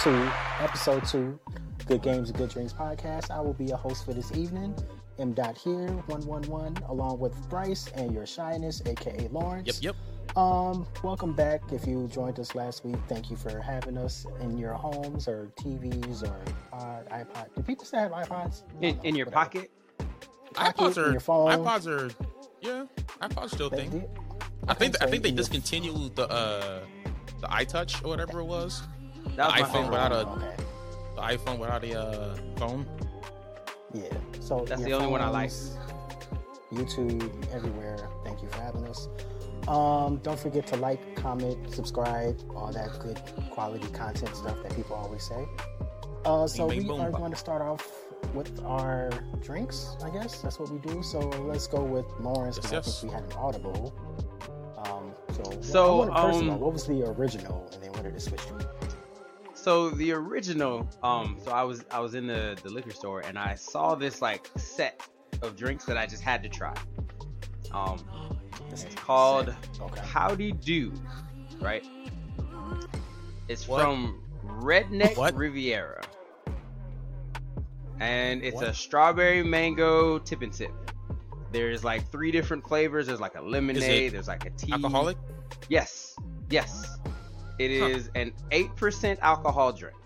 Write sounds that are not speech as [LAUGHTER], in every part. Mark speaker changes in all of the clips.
Speaker 1: season two, episode two, Good Games and Good Drinks podcast. I will be a host for this evening. M. Dot here, one one one, along with Bryce and your shyness, aka Lawrence.
Speaker 2: Yep, yep.
Speaker 1: Um, welcome back. If you joined us last week, thank you for having us in your homes or TVs or uh, iPod. Do people still have iPods?
Speaker 3: In, in your pocket?
Speaker 1: Pocket,
Speaker 2: iPods are
Speaker 1: your phone.
Speaker 2: iPods are yeah, iPods still a
Speaker 1: They-
Speaker 2: thing.
Speaker 1: they-
Speaker 2: I think
Speaker 1: so,
Speaker 2: I think they discontinued the uh the iTouch or whatever it was.
Speaker 3: That was
Speaker 2: The
Speaker 3: my
Speaker 2: iPhone
Speaker 3: favorite.
Speaker 2: without a
Speaker 1: Okay.
Speaker 2: the iPhone without a uh, phone.
Speaker 1: Yeah. So
Speaker 3: That's
Speaker 1: your
Speaker 3: the only one I like.
Speaker 1: YouTube, everywhere. Thank you for having us. Um, don't forget to like, comment, subscribe, all that good quality content stuff that people always say. Uh, so
Speaker 2: Bing,
Speaker 1: we
Speaker 2: bing, boom,
Speaker 1: are
Speaker 2: bop.
Speaker 1: going to start off with our drinks. I guess that's what we do. So let's go with Lawrence.
Speaker 2: Yes,
Speaker 1: 'cause
Speaker 2: yes.
Speaker 1: I think we had an audible. Um, so
Speaker 3: So,
Speaker 1: I
Speaker 3: um,
Speaker 1: know, what was the original, and then what did it switch to?
Speaker 3: So the original, um, so I was I was in the, the liquor store and I saw this like set of drinks that I just had to try. Um, it's called.
Speaker 1: Okay.
Speaker 3: Howdy Do, right? It's
Speaker 2: What?
Speaker 3: from Redneck
Speaker 2: What?
Speaker 3: Riviera, and it's a strawberry mango tip and sip. There's like three different flavors. There's like a lemonade. There's like a tea.
Speaker 2: Alcoholic?
Speaker 3: Yes, yes. It
Speaker 2: Huh.
Speaker 3: is an eight percent alcohol drink.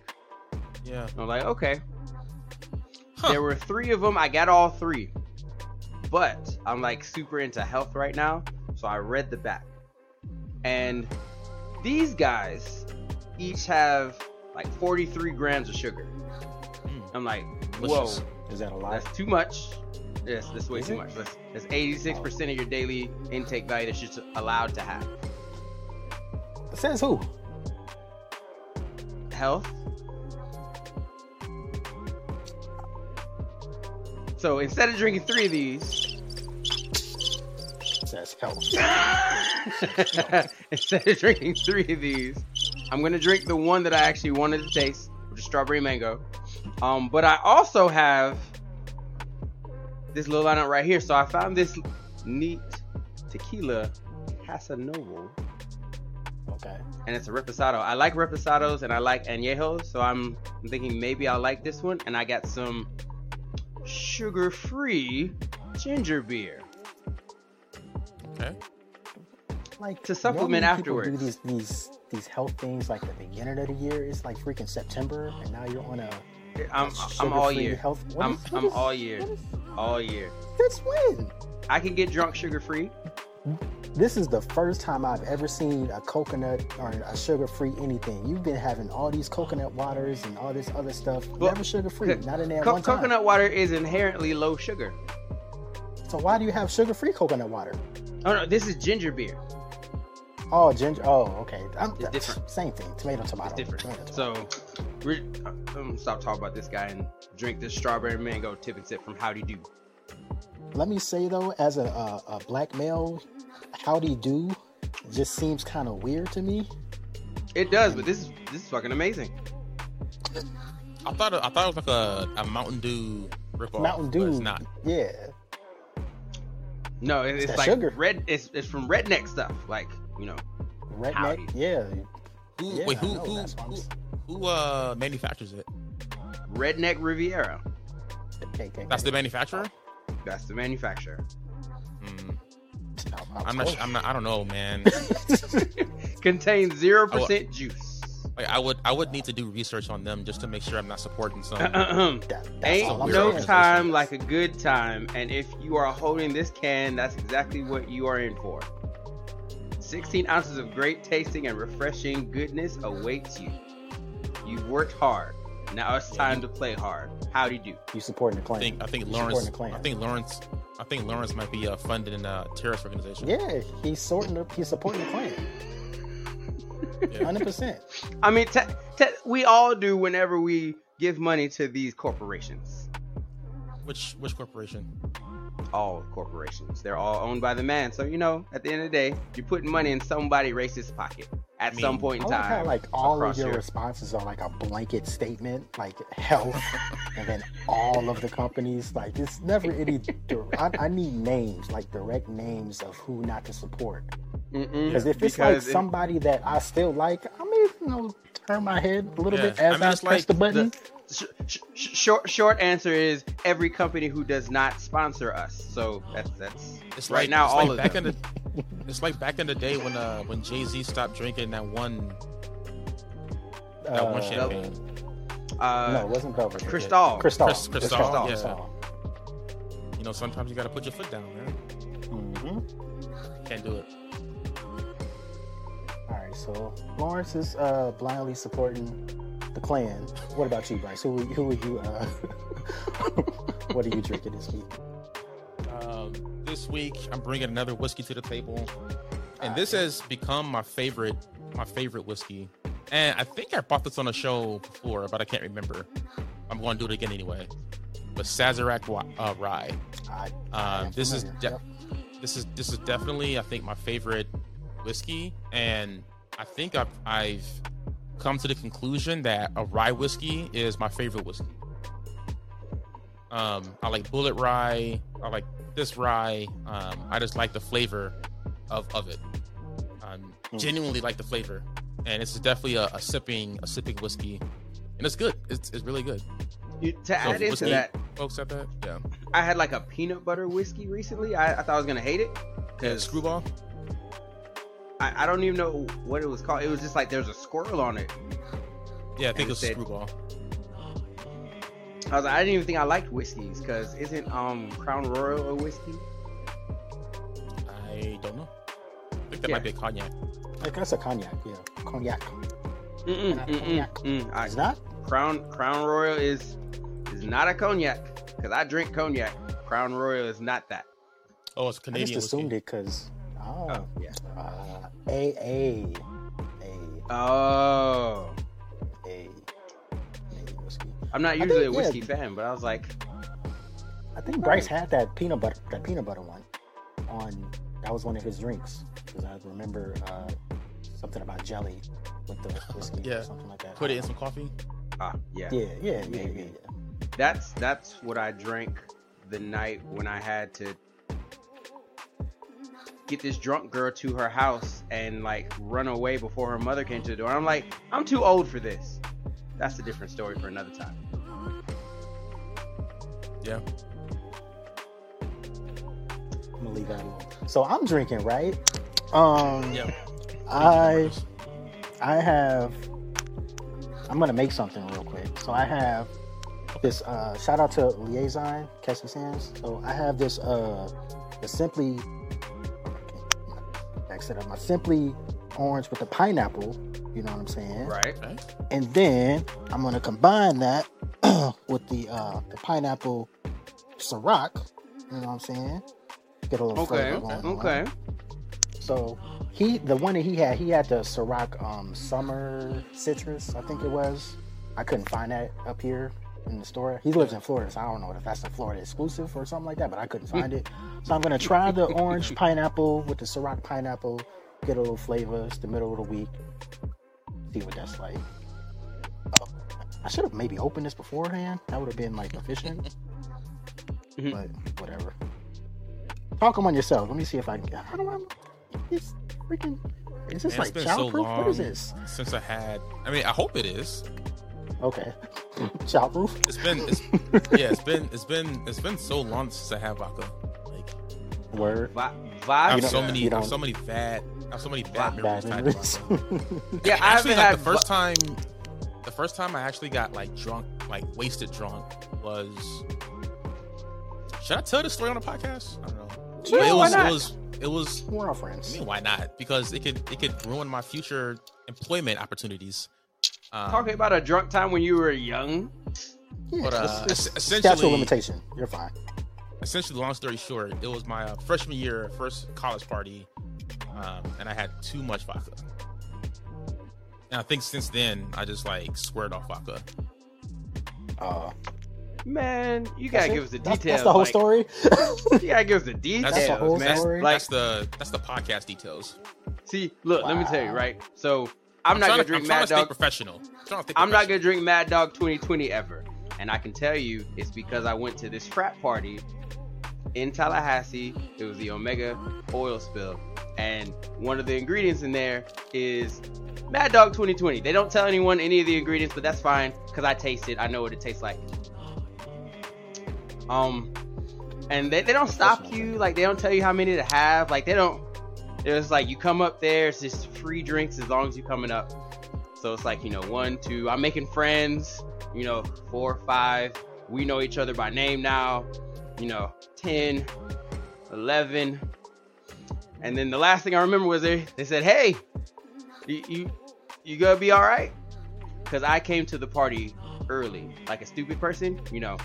Speaker 2: Yeah.
Speaker 3: I'm like, okay.
Speaker 2: Huh.
Speaker 3: There were three of them. I got all three. But I'm like super into health right now. So I read the back. And these guys each have like 43 grams of sugar.
Speaker 2: Mm.
Speaker 3: I'm like, whoa,
Speaker 2: Delicious.
Speaker 1: Is that a lot?
Speaker 3: that's too much. Yes, that's way
Speaker 1: Is
Speaker 3: too
Speaker 1: it?
Speaker 3: much. That's, that's 86% of your daily intake value that you're allowed to have.
Speaker 1: Says who?
Speaker 3: Health. So instead of drinking three of these,
Speaker 1: Says health. [LAUGHS] [LAUGHS]
Speaker 3: instead of drinking three of these, I'm gonna drink the one that I actually wanted to taste, which is strawberry mango. Um, but I also have this little lineup right here. So I found this neat tequila Casanova,
Speaker 1: Okay.
Speaker 3: and it's a reposado. I like reposados and I like añejos, so I'm, I'm thinking maybe I'll like this one. And I got some sugar-free ginger beer.
Speaker 2: Okay.
Speaker 1: Like
Speaker 3: To supplement
Speaker 1: normally people
Speaker 3: afterwards.
Speaker 1: Do these these these health things like the beginning of the year. It's like freaking September, and now you're on a.
Speaker 3: I'm,
Speaker 1: a
Speaker 3: I'm all
Speaker 1: sugar-free
Speaker 3: year.
Speaker 1: Health. what
Speaker 3: I'm,
Speaker 1: is-
Speaker 3: I'm
Speaker 1: is-
Speaker 3: all year.
Speaker 1: what is-
Speaker 3: All year.
Speaker 1: Since when?
Speaker 3: I can get drunk sugar-free.
Speaker 1: This is the first time I've ever seen a coconut or a sugar-free anything. You've been having all these coconut waters and all this other stuff.
Speaker 3: Well,
Speaker 1: never sugar-free.
Speaker 3: co-
Speaker 1: Not in there
Speaker 3: Co-
Speaker 1: one time.
Speaker 3: coconut water is inherently low sugar.
Speaker 1: So why do you have sugar-free coconut water?
Speaker 3: Oh no, this is ginger beer.
Speaker 1: Oh, ginger. Oh, okay. I'm,
Speaker 3: It's different.
Speaker 1: Same thing. Tomato, tomato.
Speaker 3: It's different.
Speaker 1: Tomato, tomato.
Speaker 3: So, we're, I'm gonna stop talking about this guy and drink this strawberry mango tip and sip from Howdy Do.
Speaker 1: Let me say though, as a, a, a black male, howdy do just seems kind of weird to me.
Speaker 3: It does, but this is this is fucking amazing.
Speaker 2: I thought it, I thought it was like a, a Mountain Dew ripoff.
Speaker 1: Mountain
Speaker 2: but
Speaker 1: Dew,
Speaker 2: It's not.
Speaker 1: yeah.
Speaker 3: No, it- it's,
Speaker 1: that
Speaker 3: like
Speaker 1: sugar.
Speaker 3: red. It's, it's from redneck stuff, like you know.
Speaker 1: Redneck,
Speaker 3: Howdy.
Speaker 1: yeah.
Speaker 2: Who
Speaker 1: Yeah,
Speaker 2: wait, who who,
Speaker 1: that's what I'm
Speaker 2: who who uh manufactures it?
Speaker 3: Redneck Riviera.
Speaker 1: Okay, okay,
Speaker 2: That's the manufacturer?
Speaker 3: That's the manufacturer.
Speaker 2: Hmm.
Speaker 1: I- I
Speaker 2: I'm not I'm not I don't know, man. [LAUGHS]
Speaker 3: Contains zero percent juice.
Speaker 2: like I would I would need to do research on them just to make sure I'm not supporting some.
Speaker 1: That-
Speaker 3: Ain't
Speaker 1: all
Speaker 3: no time like a good time, and if you are holding this can, that's exactly what you are in for. 16 ounces of great tasting and refreshing goodness awaits you. You've worked hard. Now it's time to play hard. How do.
Speaker 1: You do? You supporting the
Speaker 2: I think I think
Speaker 1: You
Speaker 2: Lawrence
Speaker 1: supporting the Klan.
Speaker 2: I think Lawrence I think Lawrence might be uh, funded a terrorist organization.
Speaker 1: Yeah, he's sorting. The, he's supporting the Klan.
Speaker 2: Yeah.
Speaker 1: Hundred percent.
Speaker 3: I mean, te- te- we all do whenever we give money to these corporations.
Speaker 2: Which which corporation?
Speaker 3: All corporations. They're all owned by the man. So, you know, at the end of the day, you're putting money in somebody racist pocket at
Speaker 2: I mean,
Speaker 3: some point
Speaker 1: I
Speaker 3: in
Speaker 1: like
Speaker 3: time.
Speaker 1: how like all of your
Speaker 3: here.
Speaker 1: responses are like a blanket statement, like health, [LAUGHS] and then all of the companies. Like it's never any. I, I need names, like direct names of who not to support. Because if it's like
Speaker 3: Because it-
Speaker 1: somebody that I still like, I may you know hurt my head a little
Speaker 2: Yeah,
Speaker 1: bit as
Speaker 2: I mean,
Speaker 1: I, press
Speaker 2: like
Speaker 1: the button.
Speaker 3: Sh- sh- sh- short short answer is every company who does not sponsor us. So that's that's
Speaker 2: It's
Speaker 3: right
Speaker 2: like,
Speaker 3: now
Speaker 2: it's
Speaker 3: all
Speaker 2: like
Speaker 3: of
Speaker 2: back
Speaker 3: them.
Speaker 2: in the [LAUGHS] it's like back in the day when uh when Jay Z stopped drinking that one that one
Speaker 1: Uh,
Speaker 2: champagne.
Speaker 3: uh,
Speaker 1: no, it wasn't Belvedere.
Speaker 3: Cristal.
Speaker 1: Cristal.
Speaker 2: Cris- Cristal, yeah.
Speaker 1: Cristal.
Speaker 2: You know, sometimes you gotta put your foot down, man.
Speaker 1: Mm-hmm.
Speaker 2: Can't do it.
Speaker 1: All right, so Lawrence is uh, blindly supporting the Klan. What about you, Bryce? Who who would you? Uh, [LAUGHS] what are you drinking this week?
Speaker 2: Um, this week I'm bringing another whiskey to the table, and this has become my favorite my favorite whiskey. And I think I bought this on a show before, but I can't remember. I'm going to do it again anyway. But Sazerac uh, Rye. Um, this is de- this is this is definitely I think my favorite whiskey, and I think I've I've come to the conclusion that a rye whiskey is my favorite whiskey. Um, I like Bulleit Rye. I like this rye. Um, I just like the flavor of of it. Um,
Speaker 1: Mm.
Speaker 2: genuinely like the flavor, and it's definitely a, a sipping a sipping whiskey, and it's good. It's, it's really good.
Speaker 3: You, to
Speaker 2: So
Speaker 3: add into that,
Speaker 2: Folks at that, yeah.
Speaker 3: I had like a peanut butter whiskey recently. I, I thought I was gonna hate it
Speaker 2: Yeah, screwball.
Speaker 3: I, I don't even know what it was called. It was just like there's a squirrel on it.
Speaker 2: Yeah, I think
Speaker 3: And
Speaker 2: it's
Speaker 3: said-
Speaker 2: screwball.
Speaker 3: I was like, I didn't even think I liked whiskeys because isn't um Crown Royal a whiskey?
Speaker 2: I don't know. I think that
Speaker 3: Yeah.
Speaker 2: might be a cognac.
Speaker 1: I guess a cognac. Yeah, cognac.
Speaker 3: Mm-mm,
Speaker 1: Not
Speaker 3: mm-mm,
Speaker 1: cognac.
Speaker 3: mm. I-
Speaker 1: It's not.
Speaker 3: Crown Crown Royal is is not a cognac because I drink cognac. Crown Royal is not that.
Speaker 2: Oh, it's Canadian.
Speaker 1: I just assumed
Speaker 2: whiskey.
Speaker 1: it because. Oh,
Speaker 3: Oh yeah.
Speaker 1: Uh, a a a
Speaker 3: Oh,
Speaker 1: a a whiskey.
Speaker 3: I'm not
Speaker 1: I
Speaker 3: usually
Speaker 1: think,
Speaker 3: a whiskey
Speaker 1: yeah.
Speaker 3: fan, but I was like,
Speaker 1: I think Bryce had that peanut butter that peanut butter one on. That was one of his drinks because I remember uh, something about jelly with the whiskey
Speaker 2: Yeah.
Speaker 1: or something like that.
Speaker 2: Put it in some coffee.
Speaker 3: ah, yeah.
Speaker 1: Yeah, yeah, yeah, yeah,
Speaker 3: Maybe.
Speaker 1: yeah.
Speaker 3: That's that's what I drank the night when I had to get this drunk girl to her house and like run away before her mother came to the door. I'm like, I'm too old for this. That's a different story for another time.
Speaker 2: Yeah.
Speaker 1: I'm gonna leave that alone. So I'm drinking, right? Um,
Speaker 2: Yeah.
Speaker 1: I I have. I'm gonna make something real quick. So I have this. Uh, shout out to Liaison Catch Sands. Hands. So I have this. Uh, the simply. Back it up. My simply orange with the pineapple. You know what I'm saying?
Speaker 3: Right?
Speaker 1: And then I'm gonna combine that [CLEARS THROAT] with the uh, the pineapple Ciroc. You know what I'm saying? Get a little
Speaker 3: Okay.
Speaker 1: flavor going on.
Speaker 3: Okay.
Speaker 1: So he, the one that he had, he had the Ciroc um, Summer Citrus, I think it was. I couldn't find that up here in the store. He lives in Florida, so I don't know if that's a Florida exclusive or something like that, but I couldn't find it. So I'm gonna try the orange pineapple with the Ciroc pineapple, get a little flavor. It's the middle of the week. See what that's like. Oh, I should have maybe opened this beforehand. That would have been like efficient.
Speaker 3: Mhm.
Speaker 1: but whatever. Talk among yourself. Let me see if I can. How do I? It's freaking. Is this
Speaker 2: Man,
Speaker 1: like
Speaker 2: it's been so
Speaker 1: childproof? what is this?
Speaker 2: since I had. I mean, I hope it is.
Speaker 1: Okay, childproof.
Speaker 2: It's been. It's, yeah, it's been. It's been. It's been so long since I had vodka. Like
Speaker 1: Word.
Speaker 3: Vi-
Speaker 2: I have so many.
Speaker 1: you
Speaker 2: I have so many bad. I have so many bad
Speaker 1: Bad
Speaker 2: memories tied to vodka. [LAUGHS]
Speaker 3: Yeah, I
Speaker 2: actually, like
Speaker 3: had
Speaker 2: the first time. The first time I actually got like drunk, like wasted drunk, was. Should I tell this story on the podcast? I don't know.
Speaker 1: Sure,
Speaker 2: But it
Speaker 3: why
Speaker 2: was.
Speaker 3: not?
Speaker 2: It was. It was.
Speaker 1: We're all friends.
Speaker 2: I
Speaker 1: friends.
Speaker 2: mean, why not? Because it could. It could ruin my future employment opportunities. Um,
Speaker 3: talking about a drunk time when you were young.
Speaker 1: Yeah,
Speaker 2: But, uh,
Speaker 1: it's,
Speaker 2: es-
Speaker 1: it's
Speaker 2: essentially-
Speaker 1: statute of limitation. You're fine.
Speaker 2: essentially, long story short, it was my uh, freshman year, first college party, um, and I had too much vodka. And I think since then, I just like squared off vodka.
Speaker 1: Uh,
Speaker 3: Man, you gotta give
Speaker 1: it?
Speaker 3: us the details.
Speaker 1: That's the whole
Speaker 3: like,
Speaker 1: story. [LAUGHS]
Speaker 3: You gotta give us the details,
Speaker 2: That's
Speaker 1: the whole
Speaker 3: man.
Speaker 1: story?
Speaker 3: Like,
Speaker 2: that's the that's the podcast details.
Speaker 3: see, look, let me tell you, right? So I'm, not gonna
Speaker 2: to,
Speaker 3: drink
Speaker 2: I'm
Speaker 3: Mad Dog.
Speaker 2: professional. I'm,
Speaker 3: I'm not gonna drink Mad Dog 2020 ever. And I can tell you, it's because I went to this frat party in Tallahassee. It was the Omega oil spill, and one of the ingredients in there is Mad Dog 2020. They don't tell anyone any of the ingredients, but that's fine because I taste it. I know what it tastes like. Um, and they, they don't stop you. Like they don't tell you how many to have. Like they don't. It's like you come up there. It's just free drinks as long as you're coming up. So it's like you know one, two. I'm making friends. You know four, five. We know each other by name now. You know 10, 11. And then the last thing I remember was they, they said, "Hey, you you, you gonna be all right?" Because I came to the party early, like a stupid person, you know.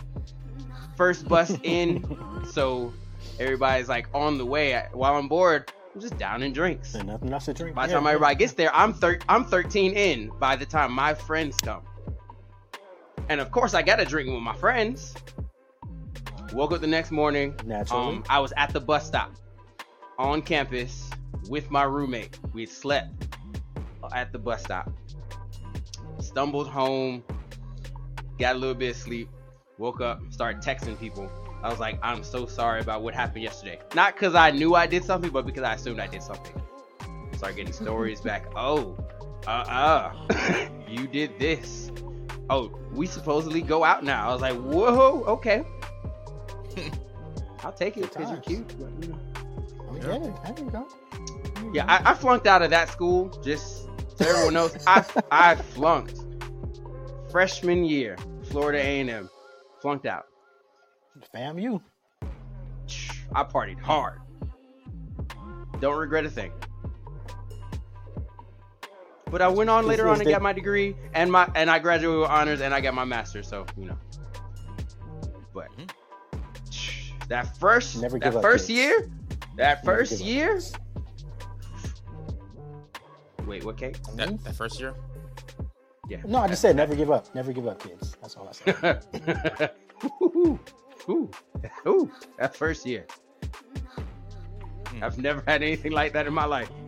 Speaker 3: First bus in, [LAUGHS] so everybody's like on the way. While I'm bored, I'm just down in drinks.
Speaker 1: And nothing else to drink.
Speaker 3: By the
Speaker 1: Yeah,
Speaker 3: time
Speaker 1: yeah.
Speaker 3: everybody gets there, I'm thir- I'm 13 in. By the time my friends come, and of course I gotta drink with my friends. Woke up the next morning.
Speaker 1: Naturally.
Speaker 3: Um, I was at the bus stop on campus with my roommate. We slept at the bus stop. Stumbled home, got a little bit of sleep, woke up, started texting people. I was like, I'm so sorry about what happened yesterday. Not because I knew I did something, but because I assumed I did something. Start getting stories back. [LAUGHS] Oh, uh uh, [LAUGHS] you did this. Oh, we supposedly go out now. I was like, whoa, okay. [LAUGHS] I'll take it because you're cute. but, you know.
Speaker 1: I mean, yeah, there you go.
Speaker 3: Yeah, I, I flunked out of that school. Just so everyone knows, I I flunked freshman year, Florida A&M, flunked out.
Speaker 1: Fam, you.
Speaker 3: I partied hard. Don't regret a thing. But I went on later on and got my degree and my and I graduated with honors and I got my master's. So you know. But mm-hmm. that first
Speaker 1: Never
Speaker 3: that first
Speaker 1: kids.
Speaker 3: year, that
Speaker 1: Never
Speaker 3: first year. Wait, what cake?
Speaker 1: I
Speaker 2: That, that first year.
Speaker 3: Yeah.
Speaker 1: no, I just said never give up. Never give up, kids. That's all I said. [LAUGHS] [LAUGHS]
Speaker 3: ooh, ooh, [LAUGHS] ooh, that first year. I've never had anything like that in my life. [LAUGHS]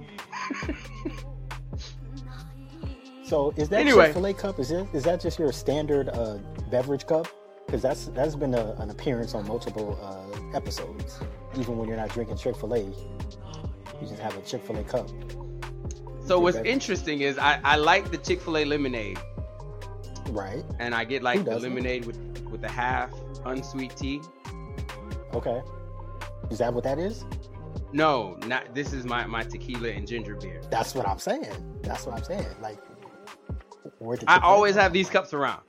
Speaker 1: So is that
Speaker 3: Anyway.
Speaker 1: Chick Fil A cup? Is it is that just your standard uh, beverage cup? Because that's that's been a, an appearance on multiple uh, episodes. Even when you're not drinking Chick Fil A, you just have a Chick Fil A cup.
Speaker 3: So what's
Speaker 1: beverage.
Speaker 3: interesting is I, I like the Chick Fil A lemonade,
Speaker 1: Right.
Speaker 3: and I get like the lemonade with with the half unsweet tea.
Speaker 1: Okay. Is that what that is?
Speaker 3: No, not this is my my tequila and ginger beer.
Speaker 1: That's what I'm saying. That's what I'm saying. Like, where
Speaker 3: I always have these cups around.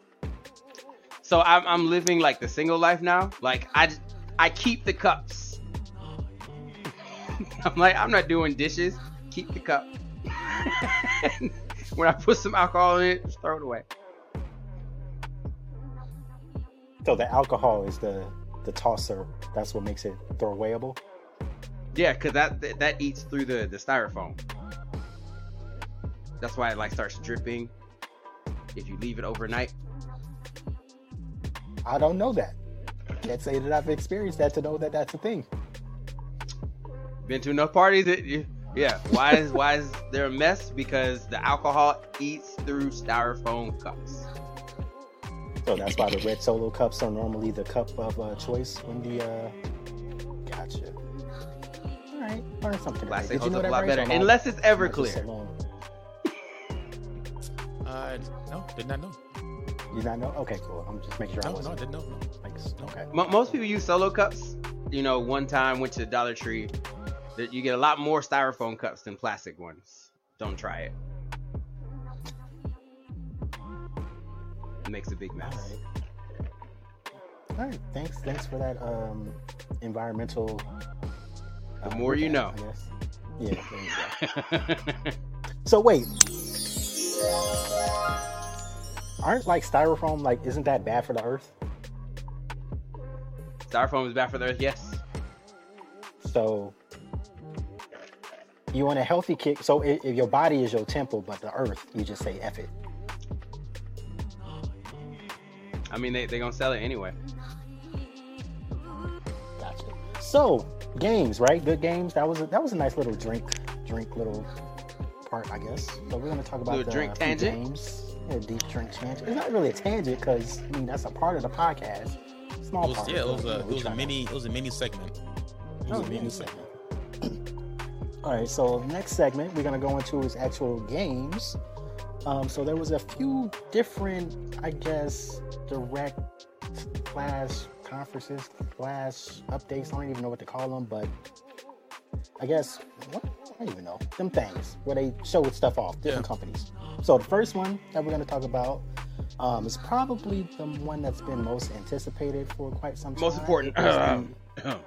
Speaker 3: So I'm I'm living like the single life now. Like I I keep the cups. [LAUGHS] I'm like I'm not doing dishes. Keep the cup. [LAUGHS] when I put some alcohol in it, just throw it away.
Speaker 1: So the alcohol is the the tosser. That's what makes it throwawayable.
Speaker 3: Yeah, cause that that, eats through the the styrofoam. That's why it like starts dripping if you leave it overnight.
Speaker 1: I don't know that. Can't say that I've experienced that to know that that's a thing.
Speaker 3: Been to enough parties. That you, yeah. Why is why is there a mess? Because the alcohol eats through styrofoam cups.
Speaker 1: So that's why the red solo cups are normally the cup of uh, choice when the. Uh... Gotcha. All right, learn something. today.
Speaker 3: Plastic
Speaker 1: Did you
Speaker 3: holds
Speaker 1: know
Speaker 3: up a lot better,
Speaker 1: or
Speaker 3: unless it's
Speaker 1: am I
Speaker 3: Everclear.
Speaker 2: Uh, no, did not know.
Speaker 1: You not know? Okay, cool. I'm just making sure I
Speaker 2: No, no, I
Speaker 1: wasn't.
Speaker 2: didn't know. No.
Speaker 1: Okay.
Speaker 3: Mo- most people use solo cups. You know, one time went to the Dollar Tree. That you get a lot more styrofoam cups than plastic ones. Don't try it. It makes a big mess.
Speaker 1: right. All right. Thanks. Thanks for that um, environmental. uh,
Speaker 3: The more you
Speaker 1: recap,
Speaker 3: know.
Speaker 1: Yeah. [LAUGHS] There you go. So wait, aren't like styrofoam like isn't that bad for the earth?
Speaker 3: Styrofoam is bad for the earth. Yes.
Speaker 1: So you want a healthy kick. So if, if your body is your temple, but the earth, you just say F it.
Speaker 3: I mean, they they gonna sell it anyway.
Speaker 1: Gotcha. So games, right? Good games. That was a, that was a nice little drink, drink little part, I guess. So we're gonna talk about
Speaker 3: Little
Speaker 1: the
Speaker 3: drink
Speaker 1: few
Speaker 3: tangent?
Speaker 1: games. Yeah, deep drink tangent. It's not really a tangent because I mean that's a part of the podcast. It's small
Speaker 2: It was,
Speaker 1: part.
Speaker 2: yeah, it was a it was a mini it was a mini segment.
Speaker 1: It was
Speaker 2: Oh,
Speaker 1: a mini segment. [CLEARS THROAT] All right, so next segment we're gonna go into is actual games. Um, so there was a few different, I guess, direct slash conferences slash updates. I don't even know what to call them, but I guess what I don't even know them things where they show stuff off different
Speaker 2: Yeah.
Speaker 1: companies. So the first one that we're gonna talk about um, is probably the one that's been most anticipated for quite some time.
Speaker 3: Most important.
Speaker 1: The- [COUGHS]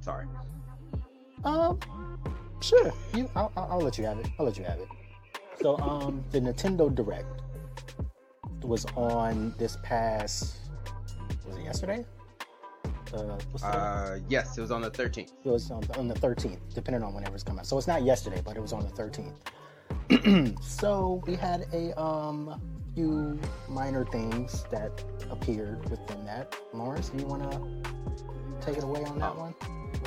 Speaker 3: Sorry.
Speaker 1: Um, sure. You, I'll, I'll, I'll let you have it. I'll let you have it. So, um, the Nintendo Direct was on this past. Was it yesterday? Uh,
Speaker 3: Uh, yes, it was on the 13th.
Speaker 1: it was on, on the 13th, depending on whenever it's coming. Out. So it's not yesterday, but it was on the 13th. [CLEARS THROAT] so we had a um few minor things that appeared within that. Lawrence, do you want to take it away on that one?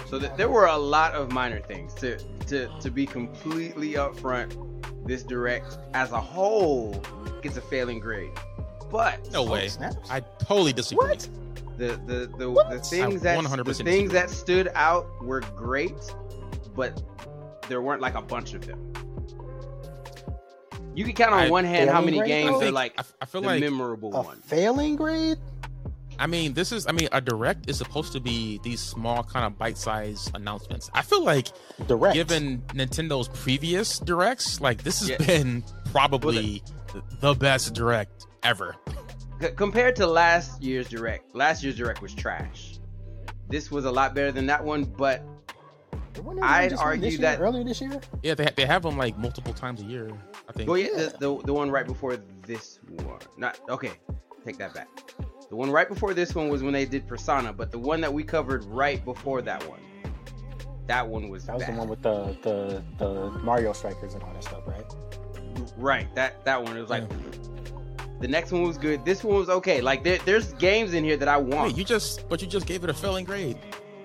Speaker 3: So th- there were a lot of minor things. To to to be completely upfront, this direct as a whole gets a failing grade. But
Speaker 2: No
Speaker 1: Oh,
Speaker 2: way. I totally disagree.
Speaker 1: What?
Speaker 3: the the the,
Speaker 1: What?
Speaker 3: the things that the things that stood out were great, but there weren't like a bunch of them. You can count on
Speaker 2: I-
Speaker 3: one hand how many games
Speaker 1: though?
Speaker 3: are like
Speaker 2: I, I feel
Speaker 3: the
Speaker 2: like
Speaker 3: memorable
Speaker 1: A
Speaker 3: one.
Speaker 1: failing grade?
Speaker 2: I mean, this is I mean, a direct is supposed to be these small kind of bite-sized announcements. I feel like
Speaker 1: Direct.
Speaker 2: given Nintendo's previous directs, like this has
Speaker 3: Yeah.
Speaker 2: been probably the best direct ever.
Speaker 3: C- compared to last year's direct, last year's direct was trash. This was a lot better than that one, but I'd argue
Speaker 1: this year,
Speaker 3: that-
Speaker 1: earlier this year.
Speaker 2: Yeah, they they have them like multiple times a year. I think.
Speaker 3: well, yeah,
Speaker 1: Yeah.
Speaker 3: The, the the one right before this one, not okay. Take that back. The one right before this one was when they did Persona, but the one that we covered right before that one, that one was
Speaker 1: That was
Speaker 3: bad.
Speaker 1: the one with the, the the Mario strikers and all that stuff, right?
Speaker 3: Right, that that one. It was like the next one was good. This one was okay. Like there, there's games in here that I want.
Speaker 2: Wait, you just but you just gave it a failing grade.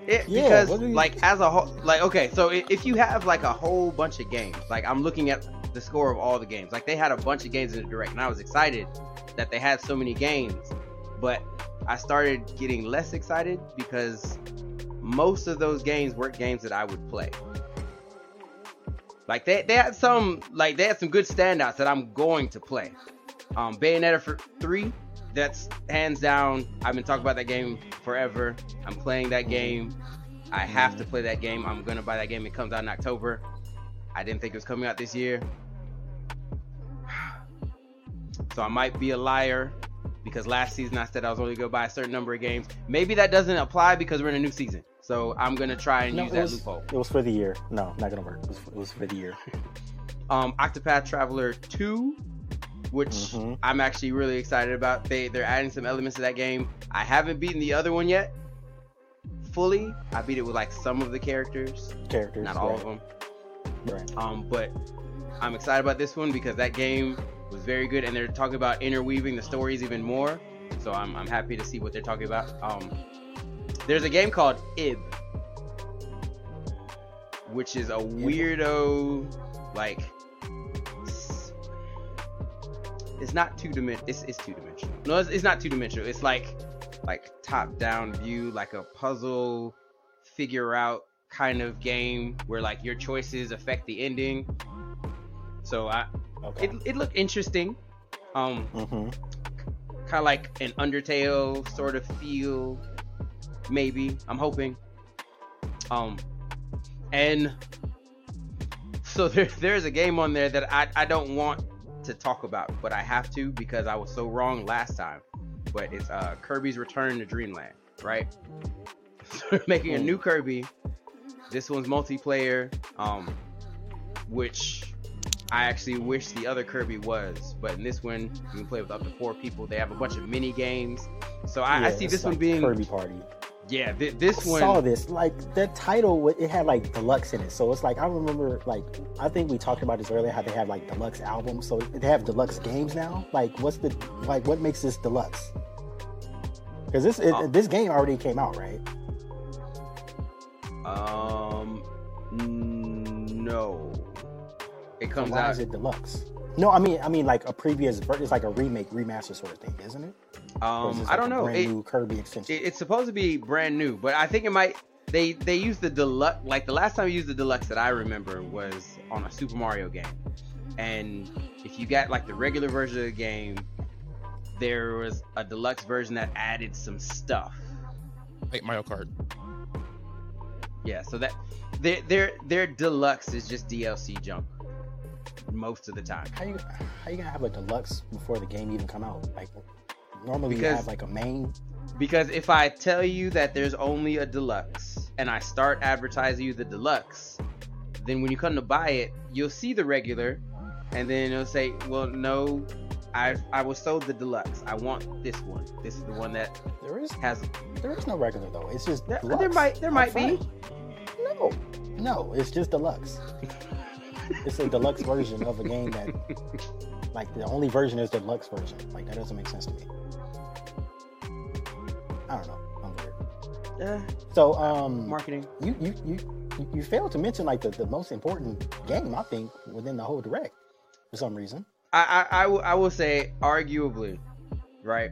Speaker 3: It,
Speaker 1: Yeah,
Speaker 3: because
Speaker 1: you-
Speaker 3: like as a whole, like okay, so if you have like a whole bunch of games, like I'm looking at the score of all the games, like they had a bunch of games in the direct, and I was excited that they had so many games, but I started getting less excited because most of those games weren't games that I would play. Like they, they had some like they had some good standouts that I'm going to play. Um, Bayonetta for three, that's hands down. I've been talking about that game forever. I'm playing that game. I have to play that game. I'm gonna buy that game. It comes out in October. I didn't think it was coming out this year. [SIGHS] So I might be a liar because last season I said I was only gonna buy a certain number of games. Maybe that doesn't apply because we're in a new season. So I'm gonna try and
Speaker 1: No,
Speaker 3: use that
Speaker 1: was,
Speaker 3: loophole.
Speaker 1: It was for the year. No, not gonna work. It was, it was for the year. [LAUGHS]
Speaker 3: um, Octopath Traveler 2, which
Speaker 1: Mhm.
Speaker 3: I'm actually really excited about. They they're adding some elements to that game. I haven't beaten the other one yet fully. I beat it with like some of the characters,
Speaker 1: Characters,
Speaker 3: not all
Speaker 1: right,
Speaker 3: of them.
Speaker 1: Right.
Speaker 3: Um, but I'm excited about this one because that game was very good, and they're talking about interweaving the stories even more. So I'm I'm happy to see what they're talking about. Um, there's a game called Ib, which is a weirdo like. s- It's not two dimensional. It's, it's two dimensional. No, it's, it's not two dimensional. It's like like top down view, like a puzzle figure out kind of game where like your choices affect the ending. So I
Speaker 1: Okay.
Speaker 3: it, it looked interesting. Um,
Speaker 1: mm-hmm.
Speaker 3: kind of like an Undertale sort of feel, maybe. I'm hoping. Um, and so [LAUGHS] there, there's a game on there that I, I don't want to talk about, but I have to because I was so wrong last time. But it's uh, Kirby's Return to Dream Land, right? So [LAUGHS] making a new Kirby. This one's multiplayer, um, which I actually wish the other Kirby was, but in this one you can play with up to four people. They have a bunch of mini games, so I, I see this one
Speaker 1: like
Speaker 3: being
Speaker 1: Kirby Party.
Speaker 3: yeah. Th- this one
Speaker 1: I
Speaker 3: one
Speaker 1: saw this like the title. It had like deluxe in it, so it's like I remember like I think we talked about this earlier. How they have like deluxe albums, so they have deluxe games now. Like, what's the like? What makes this deluxe? Because this it,
Speaker 3: Oh.
Speaker 1: this game already came out, right?
Speaker 3: Um, no, it comes
Speaker 1: why
Speaker 3: out.
Speaker 1: is it deluxe? No, I mean I mean like a previous version. It's like a remake, remaster sort of thing, isn't it? Or is
Speaker 3: Um, I
Speaker 1: like
Speaker 3: don't
Speaker 1: a
Speaker 3: know.
Speaker 1: Brand
Speaker 3: It,
Speaker 1: new Kirby extension.
Speaker 3: it- it's supposed to be brand new, but I think it might. They they used the deluxe. Like the last time we used the deluxe that I remember was on a Super Mario game, and if you got like the regular version of the game, there was a deluxe version that added some stuff.
Speaker 2: Like Mario Kart.
Speaker 3: Yeah, so that their their their deluxe is just DLC junk most of the time.
Speaker 1: how you how you gonna have a deluxe before the game even come out? Like normally you have like a main.
Speaker 3: Because if I tell you that there's only a deluxe and I start advertising you the deluxe, then when you come to buy it, you'll see the regular, and then it'll say, "Well, no, I I was sold the deluxe. I want this one. This is the one that
Speaker 1: There is
Speaker 3: has."
Speaker 1: there is no regular though. It's just
Speaker 3: There,
Speaker 1: deluxe.
Speaker 3: there might there might be.
Speaker 1: No, no, it's just deluxe. [LAUGHS] it's a deluxe version of a game that, like, the only version is the deluxe version. Like, that doesn't make sense to me. I don't know. I'm weird.
Speaker 3: Uh,
Speaker 1: So, um,
Speaker 3: marketing.
Speaker 1: you you you you- you failed to mention like the, the most important game I think within the whole direct for some reason.
Speaker 3: I, I, I, I will say, arguably, right?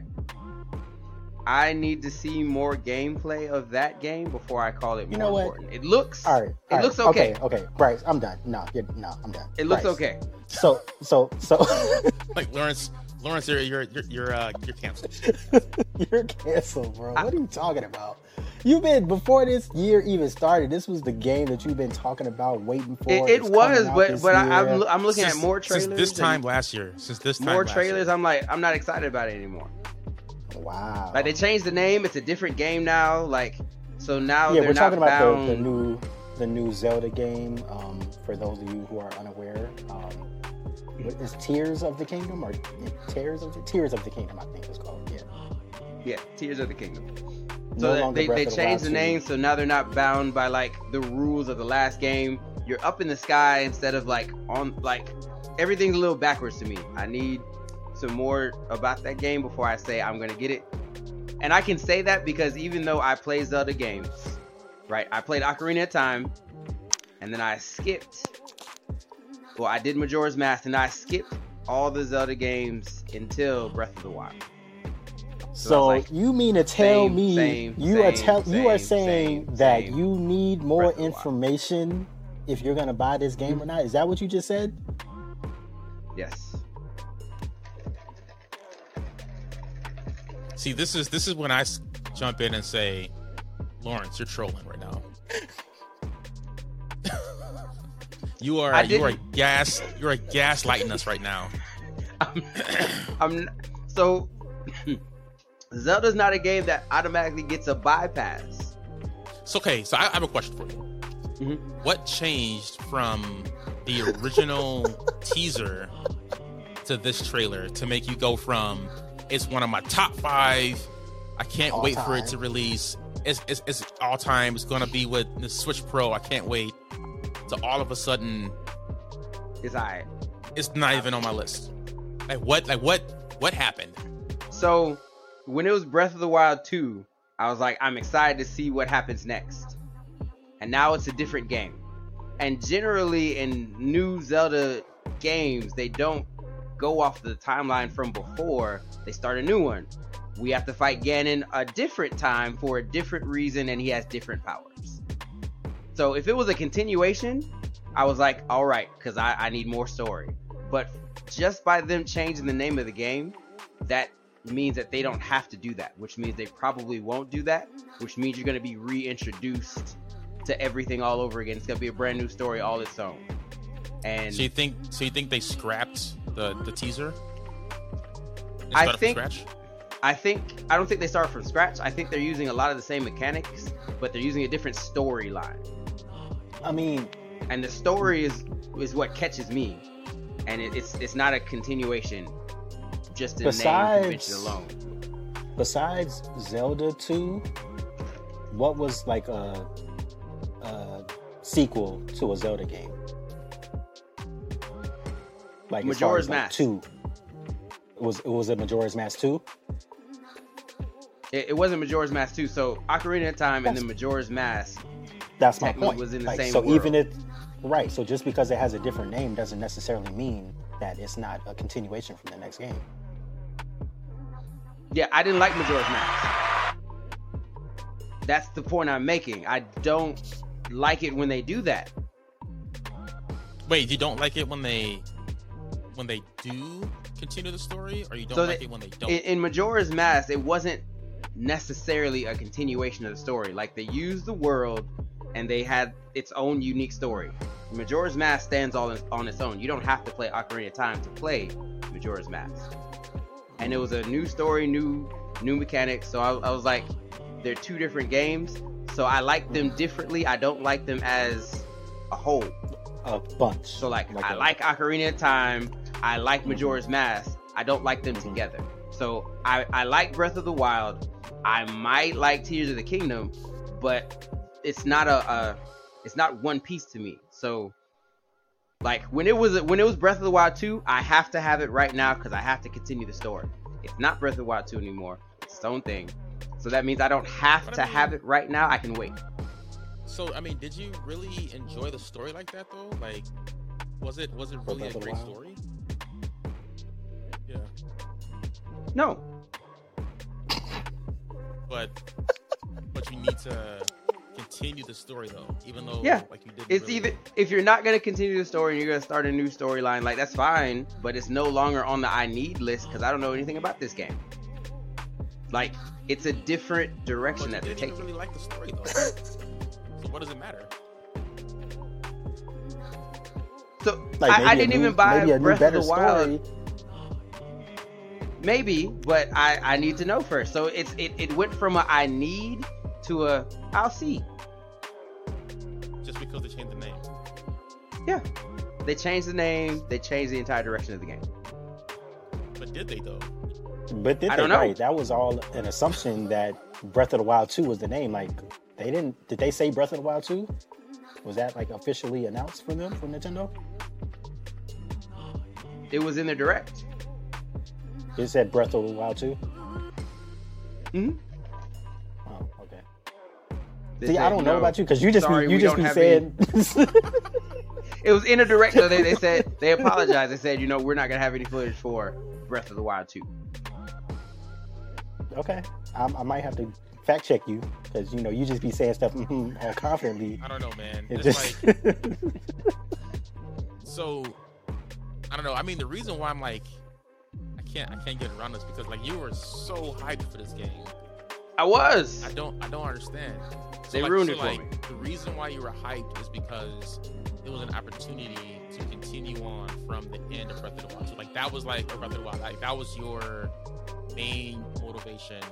Speaker 3: I need to see more gameplay of that game before I call it more
Speaker 1: You know what?
Speaker 3: important. It looks,
Speaker 1: All right,
Speaker 3: It
Speaker 1: all right,
Speaker 3: looks okay.
Speaker 1: Okay, okay, Bryce, I'm done. No, you're, no, I'm done.
Speaker 3: it looks
Speaker 1: Bryce.
Speaker 3: okay.
Speaker 1: So so so [LAUGHS]
Speaker 2: Like Lawrence, Lawrence, you're you're you're you're, uh, you're canceled. [LAUGHS]
Speaker 1: you're canceled, bro. What are you talking about? You've been before this year even started. This was the game that you've been talking about, waiting for.
Speaker 3: It, it was, but but I,
Speaker 1: year.
Speaker 3: I'm, I'm looking
Speaker 2: Since-
Speaker 3: at more trailers.
Speaker 2: Since this time last year. Since this time
Speaker 3: more
Speaker 2: last
Speaker 3: trailers.
Speaker 2: Year.
Speaker 3: I'm like, I'm not excited about it anymore.
Speaker 1: Wow.
Speaker 3: Like they changed the name. It's a different game now. Like so now
Speaker 1: yeah,
Speaker 3: they're
Speaker 1: we're
Speaker 3: not
Speaker 1: talking about the, the new the new Zelda game. Um, for those of you who are unaware, um, what is Tears of the Kingdom or Tears of the Tears of the Kingdom? I think it's called. Yeah.
Speaker 3: yeah, Tears of the Kingdom. So
Speaker 1: longer
Speaker 3: they,
Speaker 1: Breath
Speaker 3: they
Speaker 1: of the
Speaker 3: changed the name, so now they're not bound by like the rules of the last game. You're up in the sky instead of like on like everything's a little backwards to me. I need some more about that game before I say I'm gonna get it. And I can say that because even though I play Zelda games, right? I played Ocarina of Time, and then I skipped. Well, I did Majora's Mask, and I skipped all the Zelda games until Breath of the Wild. So
Speaker 1: So
Speaker 3: like,
Speaker 1: you mean to tell
Speaker 3: same,
Speaker 1: me
Speaker 3: same,
Speaker 1: you are
Speaker 3: same,
Speaker 1: tell you are saying that you need more
Speaker 3: Breath of the Wild.
Speaker 1: information if you're gonna buy this game or not? Is that what you just said?
Speaker 3: Yes.
Speaker 2: See, this is this is when I jump in and say, Lawrence, you're trolling right now. [LAUGHS] you are you are gas you are a gaslighting us right now.
Speaker 3: I'm, [LAUGHS] I'm so [LAUGHS] Zelda's not a game that automatically gets a bypass.
Speaker 2: So okay, so I, I have a question for you.
Speaker 3: Mhm.
Speaker 2: What changed from the original teaser to this trailer to make you go from it's one of my top five, I can't
Speaker 1: All
Speaker 2: wait for it to release. It's, it's, it's all time. It's gonna be with the Switch Pro. I can't wait. To all of a sudden,
Speaker 3: It's alright.
Speaker 2: it's not even on my list. Like what? Like what? What happened?
Speaker 3: So when it was Breath of the Wild 2, I was like, I'm excited to see what happens next. And now it's a different game. And generally in new Zelda games, they don't go off the timeline from before, they start a new one. We have to fight Ganon a different time for a different reason, and he has different powers. So if it was a continuation, I was like, all right, because I, I need more story. But just by them changing the name of the game, that means that they don't have to do that, which means they probably won't do that, which means you're going to be reintroduced to everything all over again. It's going to be a brand new story all its own. And
Speaker 2: So you think? So you think they scrapped the the teaser?
Speaker 3: I think- I think I don't think they start from scratch. I think they're using a lot of the same mechanics, but they're using a different storyline.
Speaker 1: I mean,
Speaker 3: And the story is is what catches me, and it, it's it's not a continuation, just in
Speaker 1: Besides-
Speaker 3: convention alone.
Speaker 1: besides Zelda 2, what was like a, a sequel to a Zelda game? Like as far
Speaker 3: Majora's
Speaker 1: as, like,
Speaker 3: Mask.
Speaker 1: 2. Was it was it Majora's Mask 2?
Speaker 3: It, it wasn't Majora's Mask 2, so Ocarina of Time and then Majora's Mask.
Speaker 1: That's my point.
Speaker 3: was in the
Speaker 1: Like,
Speaker 3: same
Speaker 1: so
Speaker 3: world.
Speaker 1: even if right, so just because it has a different name doesn't necessarily mean that it's not a continuation from the next game.
Speaker 3: Yeah, I didn't like Majora's Mask. That's the point I'm making. I don't like it when they do that.
Speaker 2: Wait, you don't like it when they when they do continue the story, or you don't
Speaker 3: So
Speaker 2: like
Speaker 3: they-
Speaker 2: it when they don't?
Speaker 3: In, in Majora's Mask, it wasn't necessarily a continuation of the story. Like they used the world and they had its own unique story. Majora's Mask stands on its, on its own. You don't have to play Ocarina of Time to play Majora's Mask. And it was a new story, new new mechanics. So I, I was like, they're two different games. So I like them differently. I don't like them as a whole.
Speaker 1: A bunch.
Speaker 3: So like, I
Speaker 1: a-
Speaker 3: like Ocarina of Time. I like. Majora's Mask. I don't like them together. So I, I like Breath of the Wild. I might like Tears of the Kingdom, but it's not a, a it's not one piece to me. So like when it was when it was Breath of the Wild 2, I have to have it right now because I have to continue the story. It's not Breath of the Wild 2 anymore. It's its own thing. So that means I don't have
Speaker 2: But I
Speaker 3: to
Speaker 2: mean-
Speaker 3: have it right now. I can wait.
Speaker 2: So I mean, did you really enjoy the story like that though? Like, was it was it really a
Speaker 1: Breath of the
Speaker 2: great story? Yeah,
Speaker 3: No,
Speaker 2: but but you need to continue the story though, even though
Speaker 3: Yeah.
Speaker 2: like you did.
Speaker 3: It's either if you're not gonna continue the story and you're gonna start a new storyline, like that's fine, but it's no longer on the I need list because I don't know anything about this game. Like it's a different direction
Speaker 2: you
Speaker 3: that they're
Speaker 2: didn't
Speaker 3: taking.
Speaker 2: really like the story though. so what does it matter?
Speaker 3: So
Speaker 1: Like,
Speaker 3: I, I didn't
Speaker 1: new-
Speaker 3: even buy
Speaker 1: maybe a new,
Speaker 3: Breath of
Speaker 1: better
Speaker 3: the Wild.
Speaker 1: story.
Speaker 3: Maybe, but I I need to know first. So it's it, it went from a I need to a I'll see.
Speaker 2: Just because they changed the name. Yeah.
Speaker 3: They changed the name. They changed the entire direction of the game.
Speaker 2: But did they though?
Speaker 1: But did
Speaker 3: I
Speaker 1: they
Speaker 3: don't know.
Speaker 1: right? That was all an assumption that Breath of the Wild 2 was the name. Like they didn't did they say Breath of the Wild 2? Was that like officially announced for them from Nintendo?
Speaker 3: It was in the direct.
Speaker 1: It said Breath of the Wild 2?
Speaker 3: Mhm.
Speaker 1: Oh, okay.
Speaker 3: They
Speaker 1: See, I don't
Speaker 3: you
Speaker 1: know about you because you just
Speaker 3: sorry,
Speaker 1: be, you just be saying. [LAUGHS]
Speaker 3: It was in a direct. So they, they said they apologized. They said, you know, we're not gonna have any footage for Breath of the Wild 2.
Speaker 1: okay, I, I might have to fact check you because you know you just be saying stuff mhm, all confidently.
Speaker 2: I don't know, man. It's
Speaker 1: just
Speaker 2: like [LAUGHS] so. I don't know. I mean, the reason why I'm like, I can't, I can't get around this because like you were so hyped for this game.
Speaker 3: I was.
Speaker 2: I don't, I don't understand. So,
Speaker 3: They
Speaker 2: like,
Speaker 3: ruined
Speaker 2: so,
Speaker 3: it for
Speaker 2: like,
Speaker 3: me.
Speaker 2: The reason why you were hyped is because it was an opportunity to continue on from the end of Breath of the Wild. So like that was like Breath of the Wild. Like that was your main motivation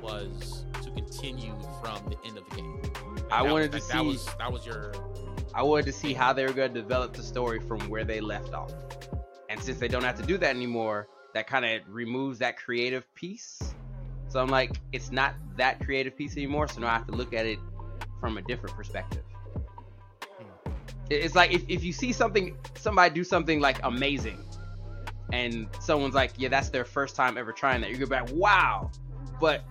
Speaker 2: was to continue from the end of the game.
Speaker 3: I wanted
Speaker 2: was,
Speaker 3: to
Speaker 2: like, That
Speaker 3: see-
Speaker 2: was that was your
Speaker 3: I wanted to see how they were gonna develop the story from where they left off. And since they don't have to do that anymore, that kind of removes that creative piece. So I'm like, it's not that creative piece anymore. So now I have to look at it from a different perspective. It's like if, if you see something, somebody do something like amazing, and someone's like, yeah, that's their first time ever trying that, you're gonna be like, wow. But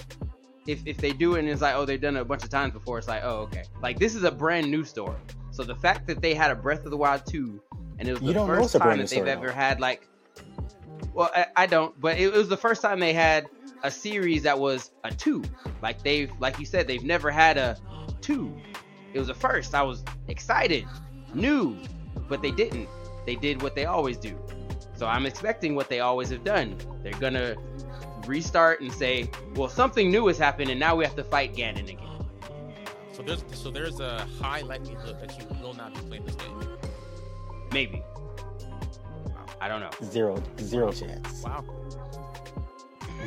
Speaker 3: if, if they do it and it's like, oh, they've done it a bunch of times before, it's like, oh, okay. Like this is a brand new story. So the fact that they had a Breath of the Wild 2 and it was
Speaker 1: You
Speaker 3: the first time that they've ever
Speaker 1: though.
Speaker 3: had like well I, I don't but it, it was the first time they had a series that was a 2 like they've like you said they've never had a 2 it was a first. I was excited new but they didn't. They did what they always do. So I'm expecting what they always have done. They're gonna restart and say well something new has happened and now we have to fight Ganon again.
Speaker 2: So there's so there's a high likelihood that you will not be playing this game.
Speaker 3: maybe I don't know
Speaker 1: zero zero chance.
Speaker 2: Wow.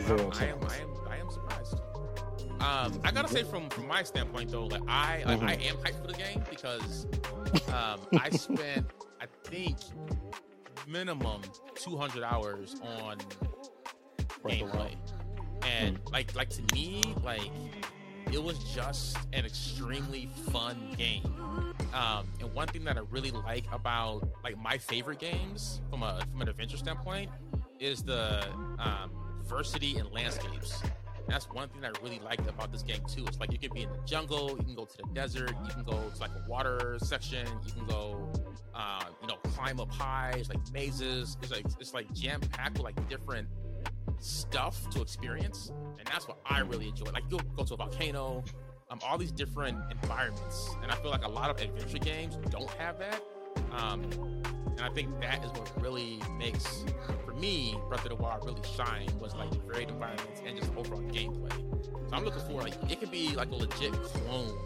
Speaker 1: Zero
Speaker 2: I am,
Speaker 1: chance.
Speaker 2: I am, I am surprised. Um, I gotta say, from from my standpoint though, like I, like, I am hyped for the game because um, I [LAUGHS] spent, I think, minimum 200 hours on
Speaker 1: the
Speaker 2: gameplay,
Speaker 1: Wild.
Speaker 2: and like, like to me, like it was just an extremely fun game. Um, and one thing that I really like about like my favorite games from a from an adventure standpoint is the um, diversity in landscapes. That's one thing I really liked about this game too. It's like you can be in the jungle, you can go to the desert, you can go to like a water section, you can go, uh, you know, climb up high. It's like mazes. It's like it's like jam packed with like different stuff to experience, and that's what I really enjoy. Like you'll go to a volcano, um, all these different environments, and I feel like a lot of adventure games don't have that. Um, and I think that is what really makes, for me, Breath of the Wild really shine was like the varied environments and just overall gameplay. So I'm looking for like it could be like a legit clone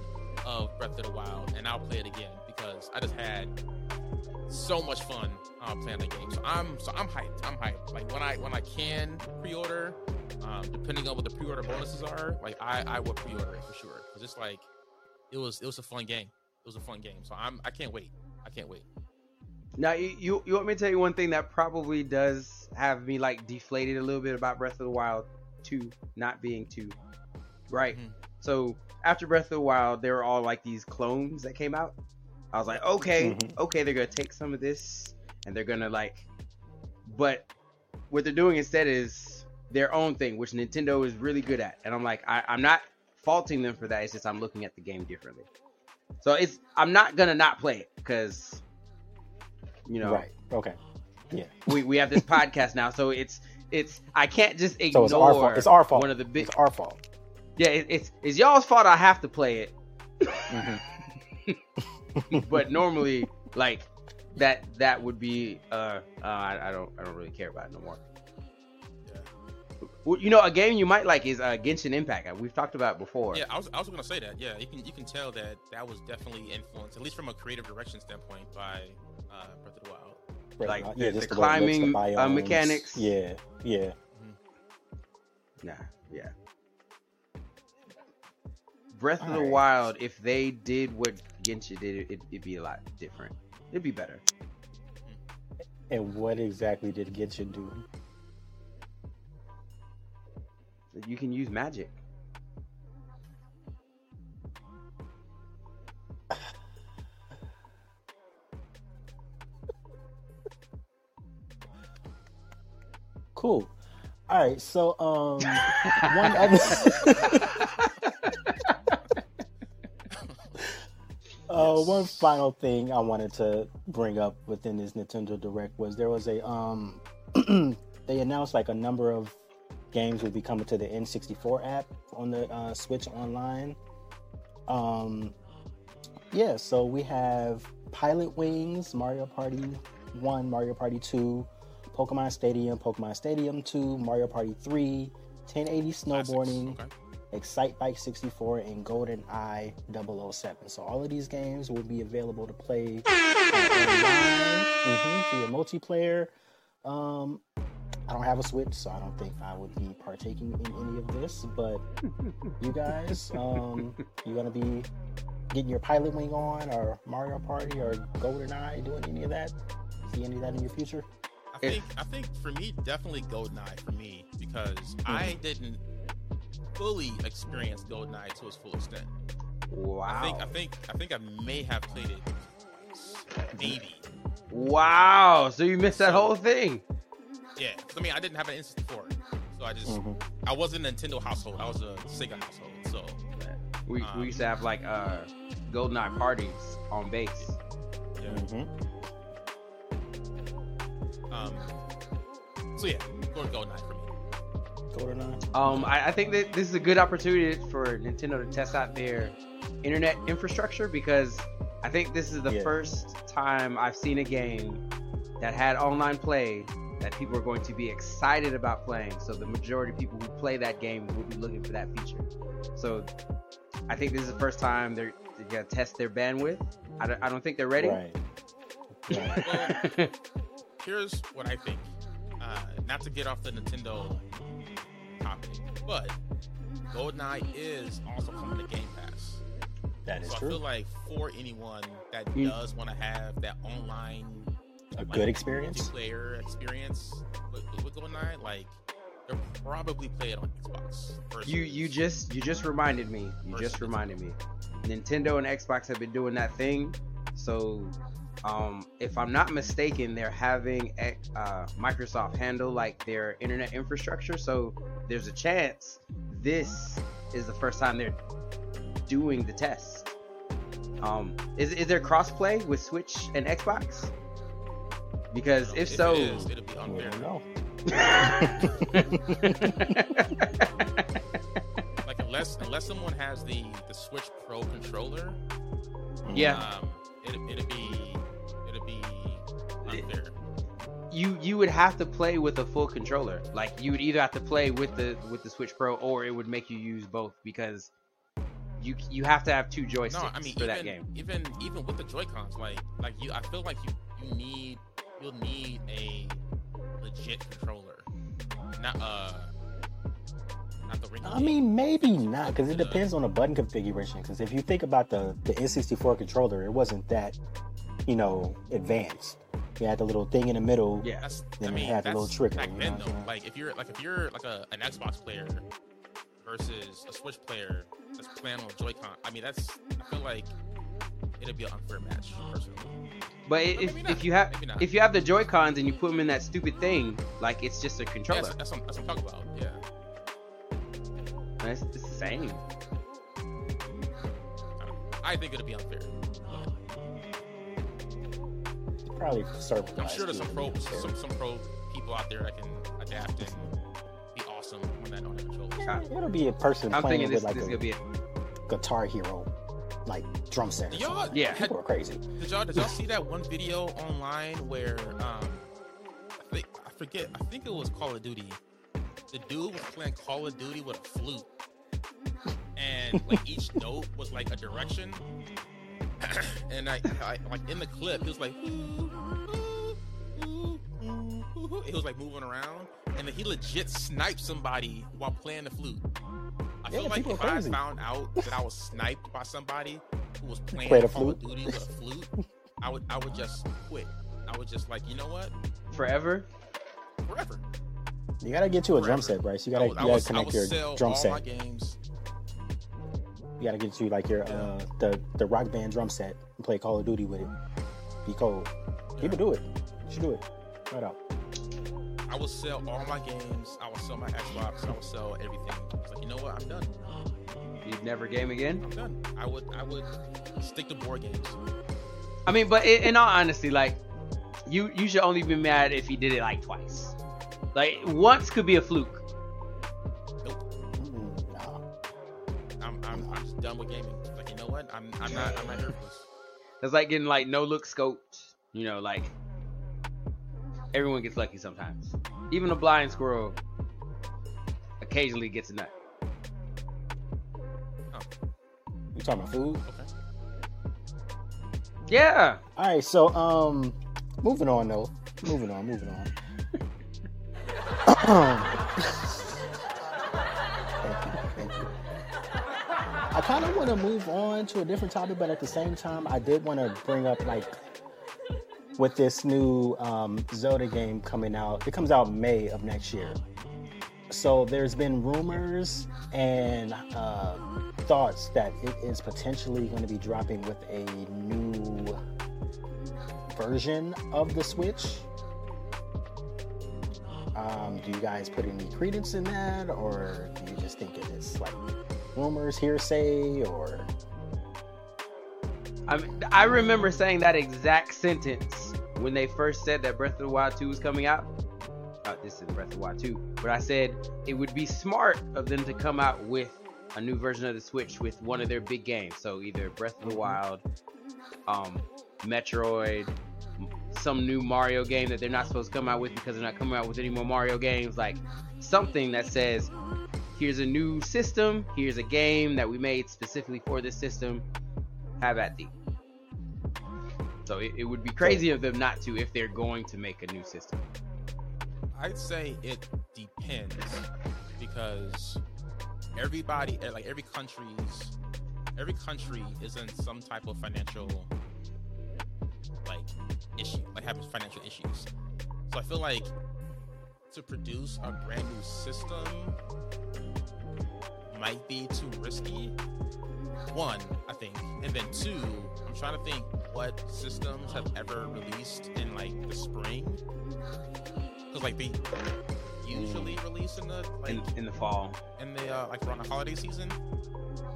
Speaker 2: of Breath of the Wild, and I'll play it again because I just had so much fun uh, playing the game. So I'm so I'm hyped. I'm hyped. Like when I when I can pre-order, um, depending on what the pre-order bonuses are, like I I will pre-order it for sure because it's like it was it was a fun game. It was a fun game. So I'm I can't wait. I can't wait.
Speaker 3: Now you, you want me to tell you one thing that probably does have me like deflated a little bit about Breath of the Wild 2 not being 2. Right.
Speaker 2: Mhm.
Speaker 3: So after Breath of the Wild, there were all like these clones that came out. I was like, okay,
Speaker 1: Mhm.
Speaker 3: okay, they're gonna take some of this and they're gonna like, but what they're doing instead is their own thing, which Nintendo is really good at. And I'm like, I, I'm not faulting them for that. It's just I'm looking at the game differently. So it's I'm not gonna not play it because you know
Speaker 1: Right. Okay.
Speaker 3: yeah we, we have this [LAUGHS] podcast now, so it's it's I can't just
Speaker 1: So
Speaker 3: ignore
Speaker 1: it's our fault. It's our fault.
Speaker 3: one of the big
Speaker 1: It's our fault.
Speaker 3: yeah it, it's it's y'all's fault I have to play it,
Speaker 1: Mhm. [LAUGHS]
Speaker 3: but normally like that that would be uh, uh I, I don't I don't really care about it no more. Well, you know, a game you might like is uh, Genshin Impact. We've talked about it before.
Speaker 2: Yeah, I was I was gonna say that. Yeah, you can you can tell that that was definitely influenced, at least from a creative direction standpoint, by uh, Breath of the Wild.
Speaker 1: Right.
Speaker 3: Like,
Speaker 1: Uh,
Speaker 3: the-
Speaker 1: just
Speaker 3: the
Speaker 1: way it looks, the
Speaker 3: climbing, uh, mechanics.
Speaker 1: Yeah. Yeah.
Speaker 3: Nah, yeah. Breath of the
Speaker 1: Alright.
Speaker 3: Wild, if they did what Genshin did, it, it'd be a lot different. It'd be better.
Speaker 1: And what exactly did Genshin do?
Speaker 3: You can use magic.
Speaker 1: Cool. All right. So, um, one [LAUGHS] other. [LAUGHS] Uh, one final thing I wanted to bring up within this Nintendo Direct was there was a um, [CLEARS THROAT] they announced like a number of games will be coming to the N64 app on the uh, Switch Online. Um, yeah, so we have Pilotwings, Mario Party One, Mario Party Two, Pokemon Stadium, Pokemon Stadium Two, Mario Party Three, 1080
Speaker 2: Classics.
Speaker 1: snowboarding,
Speaker 2: Okay.
Speaker 1: Excitebike 64, and GoldenEye 007. So all of these games will be available to play uh, online mhm, via multiplayer. Um, I don't have a Switch, so I don't think I would be partaking in any of this. But you guys, [LAUGHS] um, you gonna be getting your Pilot Wing on, or Mario Party, or GoldenEye, doing any of that? See any of that in your future?
Speaker 2: I think I think for me, definitely GoldenEye for me because I didn't fully experience GoldenEye to its full extent.
Speaker 3: Wow.
Speaker 2: I think I think I think I may have played it maybe.
Speaker 3: wow. So you missed that
Speaker 2: So-
Speaker 3: whole thing.
Speaker 2: Yeah. I mean I didn't have an N64, so I just
Speaker 1: Mhm.
Speaker 2: I wasn't a Nintendo household. I was a Sega household. So
Speaker 3: We,
Speaker 2: Um,
Speaker 3: we used to have like uh GoldenEye parties on base.
Speaker 2: yeah.
Speaker 1: Mhm.
Speaker 2: Um. So yeah, go to GoldenEye for me.
Speaker 1: GoldenEye.
Speaker 3: Um, I, I think that this is a good opportunity for Nintendo to test out their internet infrastructure because I think this is the
Speaker 1: Yeah.
Speaker 3: first time I've seen a game that had online play that people are going to be excited about playing. So the majority of people who play that game will be looking for that feature. So I think this is the first time they're, they're gonna test their bandwidth. I don't, I don't think they're ready.
Speaker 1: Right. Right. [LAUGHS]
Speaker 2: Here's what I think. Uh, not to get off the Nintendo topic, but GoldenEye is also coming to Game Pass.
Speaker 1: That is
Speaker 2: so I feel like for anyone that
Speaker 3: Mm.
Speaker 2: does want to have that online
Speaker 1: A good experience.
Speaker 2: player experience with, with GoldenEye, like they'll probably play it on Xbox.
Speaker 3: You you just you just reminded me. You just reminded me. Nintendo and Xbox have been doing that thing. So, um, if I'm not mistaken, they're having X- uh, Microsoft handle like their internet infrastructure. So there's a chance this is the first time they're doing the test. Um, is is there crossplay with Switch and Xbox? Because if
Speaker 2: it
Speaker 3: so,
Speaker 2: is, it'll be unfair.
Speaker 1: don't. [LAUGHS]
Speaker 2: Like unless unless someone has the the Switch Pro controller,
Speaker 3: Yeah.
Speaker 2: um, it it'd be
Speaker 3: you you would have to play with a full controller. Like you would either have to play with the with the Switch Pro, or it would make you use both because you you have to have two joysticks
Speaker 2: No, I mean
Speaker 3: for
Speaker 2: even
Speaker 3: that game.
Speaker 2: even even with the Joy Cons, like like you, I feel like you you need you'll need a legit controller, not uh not the ring.
Speaker 1: I mean, maybe not, because it depends on the button configuration. Because if you think about the the N64 controller, it wasn't that, you know, advanced. You had the little thing in the middle.
Speaker 3: Yeah,
Speaker 2: That's,
Speaker 1: Then
Speaker 2: I
Speaker 1: it
Speaker 2: mean,
Speaker 1: had the little trigger,
Speaker 2: back then
Speaker 1: I'm
Speaker 2: though.
Speaker 1: saying?
Speaker 2: Like if you're like if you're like a an Xbox player versus a Switch player that's playing on Joy-Con, I mean that's I feel like it'd be an unfair match personally.
Speaker 3: but i- if, if you have if you have the Joy Cons and you put them in that stupid thing, like it's just a
Speaker 2: Yeah,
Speaker 3: controller.
Speaker 2: that's, that's, what, that's what I'm talking about. Yeah.
Speaker 3: And it's, it's the same.
Speaker 2: I think it'd be unfair.
Speaker 1: Probably server.
Speaker 2: I'm sure there's some pro some, some pro people out there that can adapt and be awesome when that on the controllers.
Speaker 1: It'll be a person
Speaker 3: I'm
Speaker 1: playing
Speaker 3: thinking
Speaker 1: with
Speaker 3: this,
Speaker 1: like
Speaker 3: this
Speaker 1: a
Speaker 3: gonna be it.
Speaker 1: Guitar Hero, like drum set. or
Speaker 2: Y'all,
Speaker 1: something.
Speaker 3: Yeah.
Speaker 2: had-
Speaker 1: People are crazy.
Speaker 2: Did y'all did y'all see that one video online where um I think I forget I think it was Call of Duty. The dude was playing Call of Duty with a flute, and like each note was like a direction. [COUGHS] and I, I like in the clip, it was like it was like moving around, and then he legit sniped somebody while playing the flute. I
Speaker 1: Yeah,
Speaker 2: feel like if
Speaker 1: are
Speaker 2: I found out that I was sniped by somebody who was playing
Speaker 1: Play the
Speaker 2: Call of
Speaker 1: flute?
Speaker 2: Duty with a flute, I would I would just quit. I would just like you know what,
Speaker 3: Forever.
Speaker 2: forever.
Speaker 1: You gotta get you a drum set, Bryce. You gotta
Speaker 2: would,
Speaker 1: you gotta
Speaker 2: would, I
Speaker 1: connect
Speaker 2: would
Speaker 1: your
Speaker 2: sell
Speaker 1: drum
Speaker 2: all
Speaker 1: set.
Speaker 2: my games.
Speaker 1: You gotta get you like your uh the the rock band drum set and play Call of Duty with it. Be cold. People do it. You should do it. Right out.
Speaker 2: I would sell all my games. I would sell my Xbox. I would sell everything. It's like you know what, I'm done.
Speaker 3: You'd never game again.
Speaker 2: I'm done. I would I would stick to board games.
Speaker 3: I mean, but in, in all honesty, like you you should only be mad if he did it like twice. Like once could be a fluke.
Speaker 2: Done with gaming. Like you know what, I'm I'm not I'm not here for this.
Speaker 3: That's like getting like no look scoped. You know, like everyone gets lucky sometimes. Even a blind squirrel occasionally gets a nut.
Speaker 1: You talking about food?
Speaker 2: Okay.
Speaker 3: Yeah.
Speaker 1: All right, so um, moving on though. Moving on, moving on. [LAUGHS] [CLEARS THROAT] kind of want to move on to a different topic, but at the same time, I did want to bring up like with this new um, Zelda game coming out. It comes out May of next year. So there's been rumors and uh, thoughts that it is potentially going to be dropping with a new version of the Switch. Um, do you guys put any credence in that, or do you just think it is like rumors, hearsay, or
Speaker 3: I mean, I remember saying that exact sentence when they first said that Breath of the Wild 2 was coming out. Uh, this is Breath of the Wild 2, but I said it would be smart of them to come out with a new version of the Switch with one of their big games. So either Breath of the
Speaker 1: Mhm.
Speaker 3: Wild, um, Metroid, some new Mario game that they're not supposed to come out with because they're not coming out with any more Mario games. Like something that says, here's a new system, here's a game that we made specifically for this system. Have at thee. So it, it would be crazy of them not to if they're going to make a new system.
Speaker 2: I'd say it depends because everybody, eh, like every country's, every country is in some type of financial like issue, like having financial issues. So I feel like to produce a brand new system might be too risky. One, I think, and then two, I'm trying to think what systems have ever released in like the spring because like they usually release in the like
Speaker 3: in, in the fall.
Speaker 2: in the uh, like around the holiday season.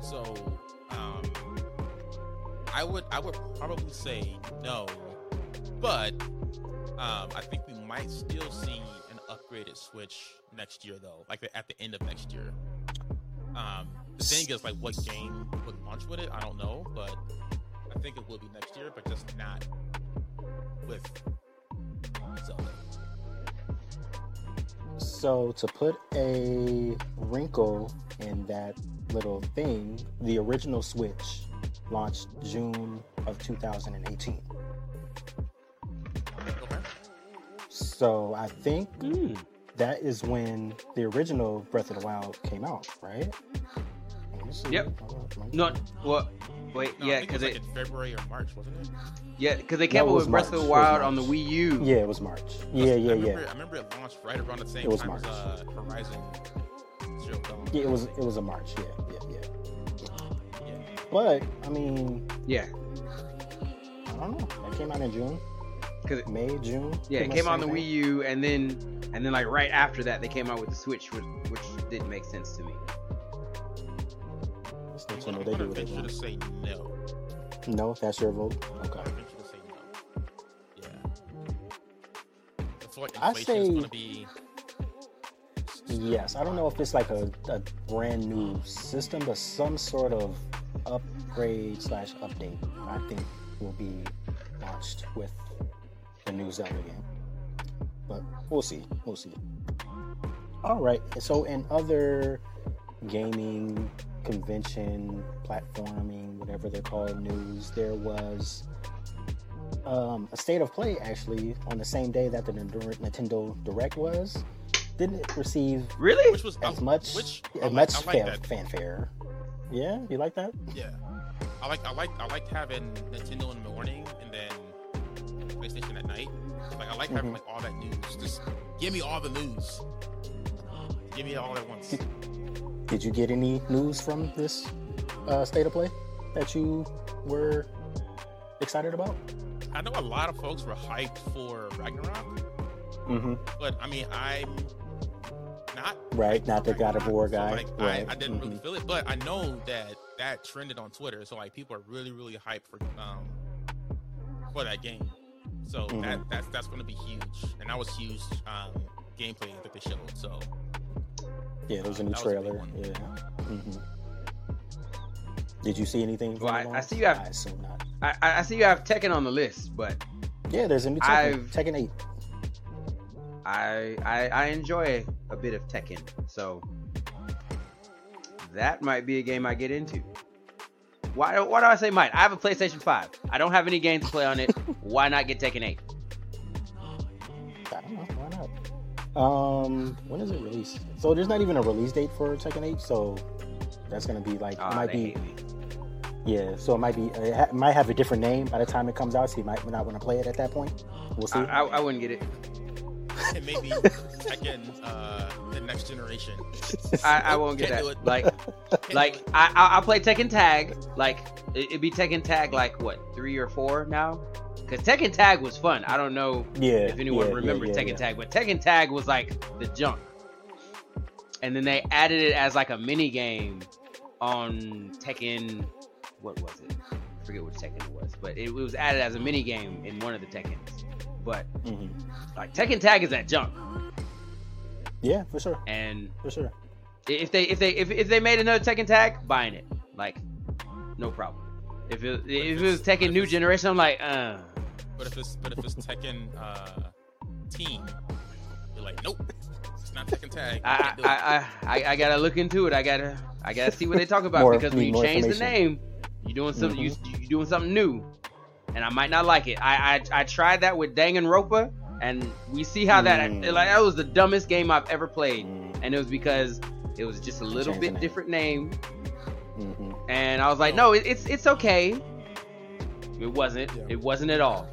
Speaker 2: So um, I would I would probably say no, but um, I think we might still see an upgraded Switch next year though, like at the end of next year. Um, the thing is, like, what game would launch with it? I don't know, but I think it will be next year, but just not with Zelda.
Speaker 1: So to put a wrinkle in that little thing, the original Switch launched June of 2018.
Speaker 2: Okay.
Speaker 1: So I think
Speaker 3: Hmm.
Speaker 1: That is when the original Breath of the Wild came out, right? Let me see.
Speaker 3: Yep.
Speaker 1: Hold on.
Speaker 3: No, well, wait,
Speaker 2: No,
Speaker 3: yeah,
Speaker 2: I it
Speaker 3: because it,
Speaker 2: like in February or March, wasn't it?
Speaker 3: yeah, because they came
Speaker 1: No,
Speaker 3: up
Speaker 1: it was
Speaker 3: with Breath of the Wild on the Wii U.
Speaker 1: Yeah, it was March. Yeah,
Speaker 2: I
Speaker 1: yeah,
Speaker 2: remember,
Speaker 1: yeah.
Speaker 2: I remember it launched right around the same
Speaker 1: It was
Speaker 2: time as
Speaker 1: March.
Speaker 2: uh, Horizon
Speaker 1: Yeah, it was it was a March. Yeah, yeah, yeah.
Speaker 2: Yeah.
Speaker 1: But I mean,
Speaker 3: Yeah,
Speaker 1: I don't know. That came out in June,
Speaker 3: because
Speaker 1: May, June.
Speaker 3: yeah, it came out on the
Speaker 1: same
Speaker 3: Wii. U, and then and then like right after that, they came out with the Switch, which, which didn't make sense to me.
Speaker 1: It's
Speaker 2: I'm
Speaker 1: Nintendo, they do what they
Speaker 2: venture to
Speaker 1: want.
Speaker 2: say no.
Speaker 1: No, that's your vote.
Speaker 2: I'm
Speaker 1: Okay.
Speaker 2: gonna say no. Yeah. I feel like
Speaker 1: I
Speaker 2: inflation is
Speaker 1: say-
Speaker 2: gonna be.
Speaker 1: Yes, I don't know if it's like a, a brand new system, but some sort of upgrade slash update. I think will be launched with the new Zelda game. But we'll see. We'll see. All right. So in other gaming convention platforming, whatever they're called, news, there was um, a state of play actually on the same day that the Nintendo Direct was. Didn't receive
Speaker 3: Really?
Speaker 2: Which was
Speaker 1: as
Speaker 2: I-
Speaker 1: much
Speaker 2: Which
Speaker 1: as
Speaker 2: like-
Speaker 1: much
Speaker 2: like
Speaker 1: fan- fanfare. Yeah, you like that?
Speaker 2: Yeah. I like I like I like having Nintendo in the morning and then PlayStation at night. Like I like having
Speaker 1: Mhm.
Speaker 2: like all that news. Just give me all the news. Give me it all at once.
Speaker 1: Did you get any news from this uh, state of play that you were excited about?
Speaker 2: I know a lot of folks were hyped for Ragnarok,
Speaker 1: Mm-hmm.
Speaker 2: but I mean I'm not
Speaker 1: Right, not the God of War
Speaker 2: so,
Speaker 1: guy.
Speaker 2: like,
Speaker 1: right.
Speaker 2: I, I didn't really
Speaker 1: mhm.
Speaker 2: feel it, but I know that that trended on Twitter. So like people are really really hyped for um for that game. So
Speaker 1: Mhm.
Speaker 2: that that's that's going to be huge, and that was huge um gameplay that they showed. So
Speaker 1: Yeah, there was a new
Speaker 2: That was a big
Speaker 1: trailer.
Speaker 2: one.
Speaker 1: yeah. hmm Did you see anything? from
Speaker 3: Well, I- I see you have-
Speaker 1: I assume not.
Speaker 3: I, I I see you have Tekken on the list, but
Speaker 1: Yeah, there's a new Tekken.
Speaker 3: I've-
Speaker 1: Tekken 8.
Speaker 3: I, I I enjoy a bit of Tekken, so that might be a game I get into. Why why do I say might? I have a PlayStation 5. I don't have any games to play on it. [LAUGHS] why not get Tekken 8?
Speaker 1: I don't know. Why not? Um, when is it released? So there's not even a release date for Tekken 8. So that's gonna be like it
Speaker 3: Ah,
Speaker 1: might be yeah. So it might be it ha- might have a different name by the time it comes out. So you might not want to play it at that point. We'll see.
Speaker 3: I, I, I wouldn't get it.
Speaker 2: and maybe [LAUGHS] Tekken uh the next generation.
Speaker 3: I, I won't get
Speaker 2: Can't
Speaker 3: that.
Speaker 2: it.
Speaker 3: Like
Speaker 2: Can't
Speaker 3: like. I I I'll play Tekken Tag. Like it, it'd be Tekken Tag like what three or four now? Because Tekken Tag was fun. I don't know
Speaker 1: yeah.
Speaker 3: if anyone
Speaker 1: yeah, yeah,
Speaker 3: remembers
Speaker 1: yeah,
Speaker 3: Tekken
Speaker 1: yeah.
Speaker 3: Tag, but Tekken Tag was like the junk. And then they added it as like a mini game on Tekken. What was it? I forget which Tekken it was, but it, was added as a mini game in one of the Tekkens. But
Speaker 1: Mhm.
Speaker 3: like Tekken Tag is that junk,
Speaker 1: Yeah, for sure,
Speaker 3: and
Speaker 1: for sure.
Speaker 3: if they if they if, if they made another Tekken Tag, buying it, like no problem. If it if it was Tekken New Generation, I'm like, uh,
Speaker 2: But if it's but if it's Tekken uh team, you're like, nope, it's not Tekken tag.
Speaker 3: I,
Speaker 2: Can't do it.
Speaker 3: I, I, I, I gotta look into it. I gotta, I gotta see what they talk about
Speaker 1: More-
Speaker 3: because when you change the name, you're doing something, you,
Speaker 1: Mm-hmm.
Speaker 3: you doing something new, and I might not like it. I, I, I tried that with Danganronpa, and we see how that,
Speaker 1: Mm.
Speaker 3: like, that was the dumbest game I've ever played,
Speaker 1: Mm,
Speaker 3: and it was because it was just a little
Speaker 1: Change the
Speaker 3: bit
Speaker 1: name.
Speaker 3: different name,
Speaker 1: mhm.
Speaker 3: and I was like, no, it, it's, it's okay. It wasn't.
Speaker 2: Yeah.
Speaker 3: It wasn't at all.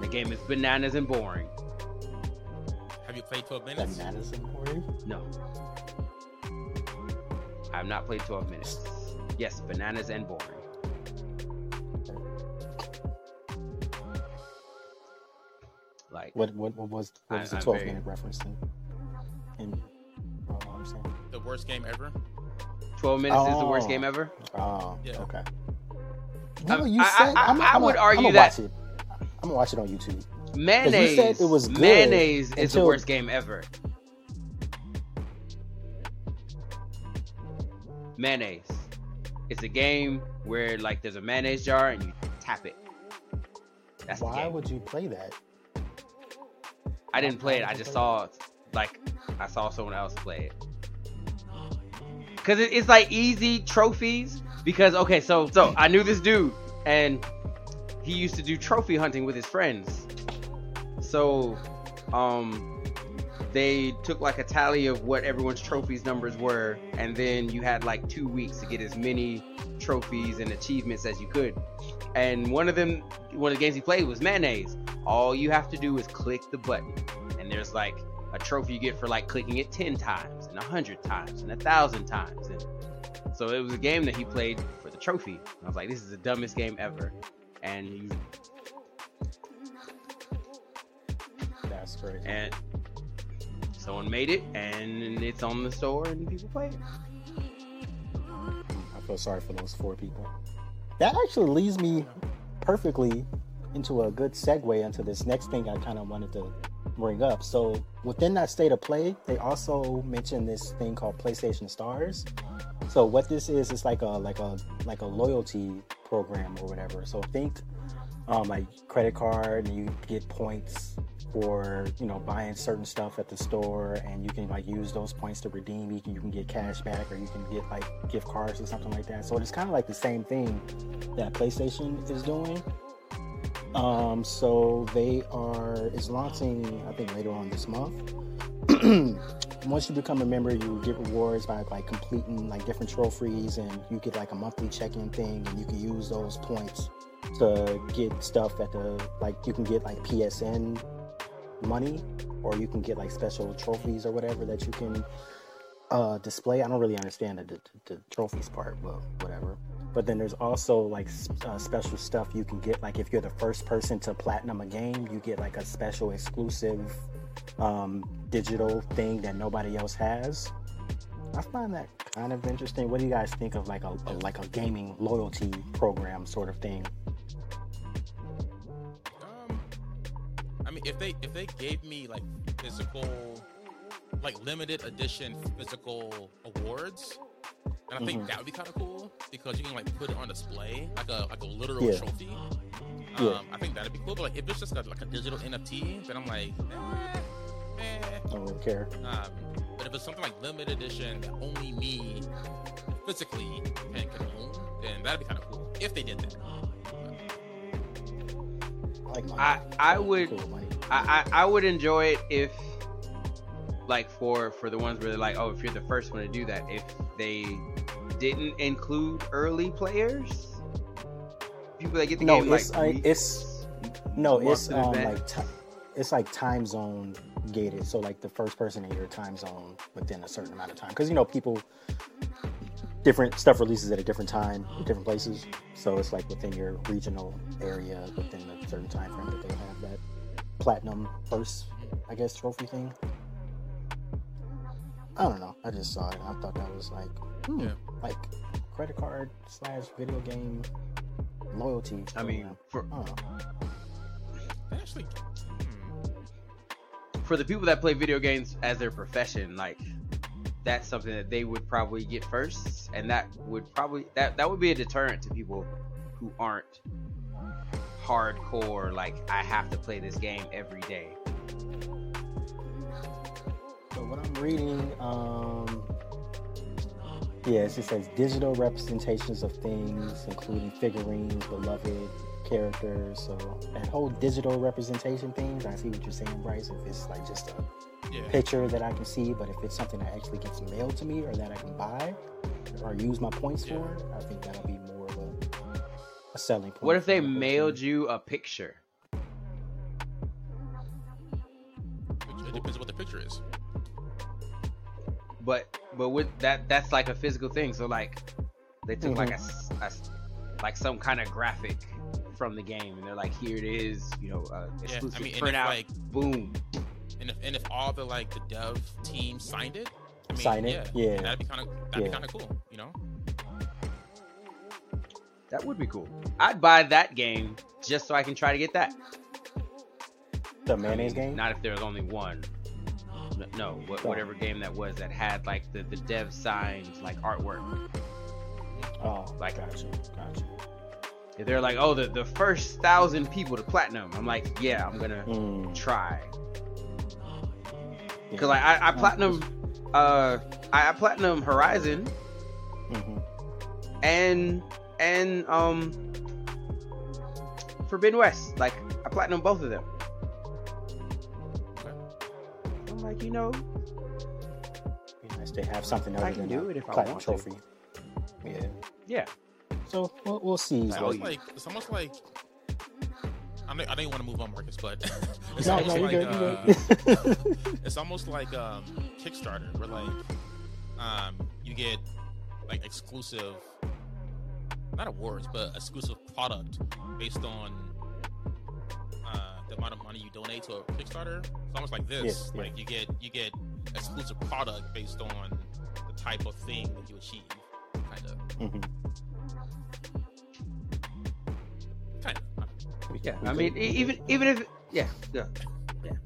Speaker 3: The game is bananas and boring.
Speaker 2: Have you played 12 minutes?
Speaker 1: matters for you.
Speaker 3: No. I have not played 12 minutes. Yes, bananas and boring. Like,
Speaker 1: What what what was what
Speaker 3: I-
Speaker 1: was the
Speaker 3: I'm
Speaker 1: 12
Speaker 3: very-
Speaker 1: minute reference in? in oh, I'm.
Speaker 2: The worst game ever.
Speaker 3: 12 minutes is the worst
Speaker 1: Oh.
Speaker 3: game ever?
Speaker 1: Oh,
Speaker 2: Yeah.
Speaker 1: okay.
Speaker 3: Um,
Speaker 1: No, you
Speaker 3: I-
Speaker 1: said
Speaker 3: I-
Speaker 1: I'm,
Speaker 3: I
Speaker 1: I'm
Speaker 3: would
Speaker 1: gonna-
Speaker 3: argue
Speaker 1: I'm
Speaker 3: that-
Speaker 1: I'm gonna watch it on YouTube.
Speaker 3: Mayonnaise.
Speaker 1: said it was good
Speaker 3: mayonnaise is the worst game ever. Mayonnaise. It's a game where like there's a mayonnaise jar and you tap it. That's the
Speaker 1: Why
Speaker 3: game.
Speaker 1: would you play that?
Speaker 3: I didn't play it. I just saw like I saw someone else play it. [GASPS] Cause it's like easy trophies. Because okay, so so I knew this dude and he used to do trophy hunting with his friends. So um they took like a tally of what everyone's trophies numbers were and then you had like two weeks to get as many trophies and achievements as you could and one of them one of the games he played was mayonnaise all you have to do is click the button. And there's like a trophy you get for like clicking it 10 times and 100 times and a thousand times and so it was a game that he played for the trophy. And i was like this is the dumbest game ever. And you
Speaker 1: That's great
Speaker 3: and someone made it and it's on the store and people play it.
Speaker 1: I feel sorry for those four people. That actually leads me perfectly into a good segue into this next thing I kind of wanted to bring up. So within that state of play, they also mentioned this thing called PlayStation Stars. So what this is is like a like a like a loyalty program or whatever. So think um, like credit card, and you get points for you know buying certain stuff at the store, and you can like use those points to redeem. You can you can get cash back, or you can get like gift cards or something like that. So it's kind of like the same thing that PlayStation is doing. Um, so they are is launching I think later on this month. [CLEARS THROAT] Once you become a member, you get rewards by like completing like different trophies, and you get like a monthly check-in thing, and you can use those points to get stuff at the like you can get like PSN money, or you can get like special trophies or whatever that you can uh, display. I don't really understand the, the, the trophies part, but whatever. But then there's also like uh, special stuff you can get. Like if you're the first person to platinum a game, you get like a special exclusive um, digital thing that nobody else has. I find that kind of interesting. What do you guys think of like a, a like a gaming loyalty program sort of thing?
Speaker 2: Um, I mean, if they if they gave me like physical, like limited edition physical awards, and I think
Speaker 1: Mhm.
Speaker 2: that would be kind of cool because you can like put it on display like a like a literal
Speaker 1: Yeah.
Speaker 2: trophy.
Speaker 1: Yeah.
Speaker 2: Um, I think that'd be cool. But like if it's just got like a digital NFT, then I'm like, eh, eh.
Speaker 1: I don't really care.
Speaker 2: Um, but if it's something like limited edition that only me physically can, can own, then that'd be kind of cool if they did that.
Speaker 1: I like.
Speaker 3: I- I would-
Speaker 1: Cool.
Speaker 3: I, I I would enjoy it if like for for the ones where they're like oh if you're the first one to do that if they didn't include early players people that get the
Speaker 1: No,
Speaker 3: game
Speaker 1: it's,
Speaker 3: like
Speaker 1: uh, it's- No, it's um like ti it's like time zone gated. So like the first person in your time zone within a certain amount of time, because you know people different stuff releases at a different time, different places. So it's like within your regional area within a certain time frame that they have that platinum first, I guess, trophy thing. I don't know. I just saw it. and I thought that was like, hmm,
Speaker 2: Yeah.
Speaker 1: Like credit card slash video game loyalty.
Speaker 3: I mean for
Speaker 1: program. I don't know.
Speaker 2: Actually, hmm.
Speaker 3: for the people that play video games as their profession like that's something that they would probably get first and that would probably that that would be a deterrent to people who aren't hardcore like I have to play this game every day
Speaker 1: So what I'm reading, um, yeah, it just says digital representations of things, including figurines, beloved characters. So that whole digital representation thing, I see what you're saying, Bryce. If it's like just a
Speaker 2: yeah.
Speaker 1: picture that I can see, but if it's something that actually gets mailed to me or that I can buy or use my points
Speaker 2: Yeah.
Speaker 1: for, I think that'll be more of a, a selling point.
Speaker 3: what if they mailed
Speaker 1: thing.
Speaker 3: you a picture
Speaker 2: It depends what the picture is.
Speaker 3: But but with that that's like a physical thing so like they took like a,
Speaker 1: Mm-hmm.
Speaker 3: s- a s- like some kind of graphic from the game and they're like here it is you know uh,
Speaker 2: Yeah,
Speaker 3: exclusive
Speaker 2: I mean, and
Speaker 3: print
Speaker 2: if
Speaker 3: out
Speaker 2: like,
Speaker 3: boom
Speaker 2: and if and if all the like the dev team signed it, I mean,
Speaker 1: Sign it?
Speaker 2: yeah,
Speaker 1: Yeah.
Speaker 2: that'd be kind of that'd
Speaker 1: Yeah.
Speaker 2: be kind of cool, you know.
Speaker 3: That would be cool. I'd buy that game just so I can try to get that.
Speaker 1: The
Speaker 3: I
Speaker 1: mayonnaise
Speaker 3: mean,
Speaker 1: game.
Speaker 3: Not if there's only one. No, what, whatever game that was that had like the the dev signs like artwork.
Speaker 1: oh,
Speaker 3: like-
Speaker 1: gotcha, gotcha.
Speaker 3: If they're like, oh, the the first thousand people to platinum, I'm like, yeah, I'm gonna
Speaker 1: Mm,
Speaker 3: try. Cause like I, I platinum, uh, I, I platinum Horizon
Speaker 1: Mhm.
Speaker 3: and and um Forbidden West. Like I platinum both of them. I'm like, you know,
Speaker 1: Be nice to have something other
Speaker 3: I can
Speaker 1: than
Speaker 3: do it if I
Speaker 1: platinum
Speaker 3: want to.
Speaker 1: trophy. Yeah.
Speaker 3: yeah.
Speaker 1: So we'll, we'll see.
Speaker 2: It's almost like it's almost like I don't, I don't want to move on, Marcus, but [LAUGHS] it's
Speaker 1: no,
Speaker 2: almost
Speaker 1: no,
Speaker 2: like
Speaker 1: you're
Speaker 2: uh,
Speaker 1: good. You're [LAUGHS]
Speaker 2: it's almost like um, Kickstarter, where like um, you get like exclusive, not awards, but exclusive product based on uh, the amount of money you donate to a Kickstarter. It's almost like this.
Speaker 1: Yes, yeah.
Speaker 2: Like you get you get exclusive product based on the type of thing that you achieve. Kind of,
Speaker 1: Mm-hmm.
Speaker 2: kind of.
Speaker 3: Yeah. I mean, even even if yeah, yeah. Yeah. [LAUGHS]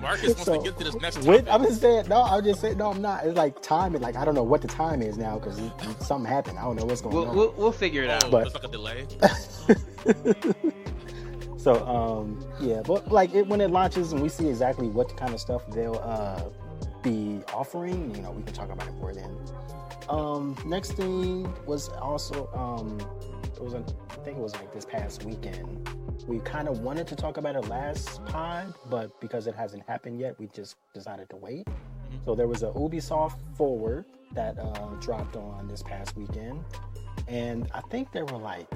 Speaker 2: Marcus wants
Speaker 1: So,
Speaker 2: to get to this next
Speaker 1: With. I'm just saying, no, I'm just saying, no, I'm not. It's like timing. like I don't know what the time is now because something happened. I don't know what's going
Speaker 3: We'll
Speaker 1: on.
Speaker 3: we'll, we'll figure it
Speaker 2: oh,
Speaker 3: out.
Speaker 1: but-
Speaker 2: there's like a delay. [LAUGHS]
Speaker 1: so, um, yeah, but like it, when it launches and we see exactly what kind of stuff they'll uh, be offering, you know, we can talk about it more then. Um, next thing was also, um, it was, a, I think it was like this past weekend. We kind of wanted to talk about it last pod, but because it hasn't happened yet, we just decided to wait. So there was a Ubisoft forward that uh, dropped on this past weekend, and I think there were like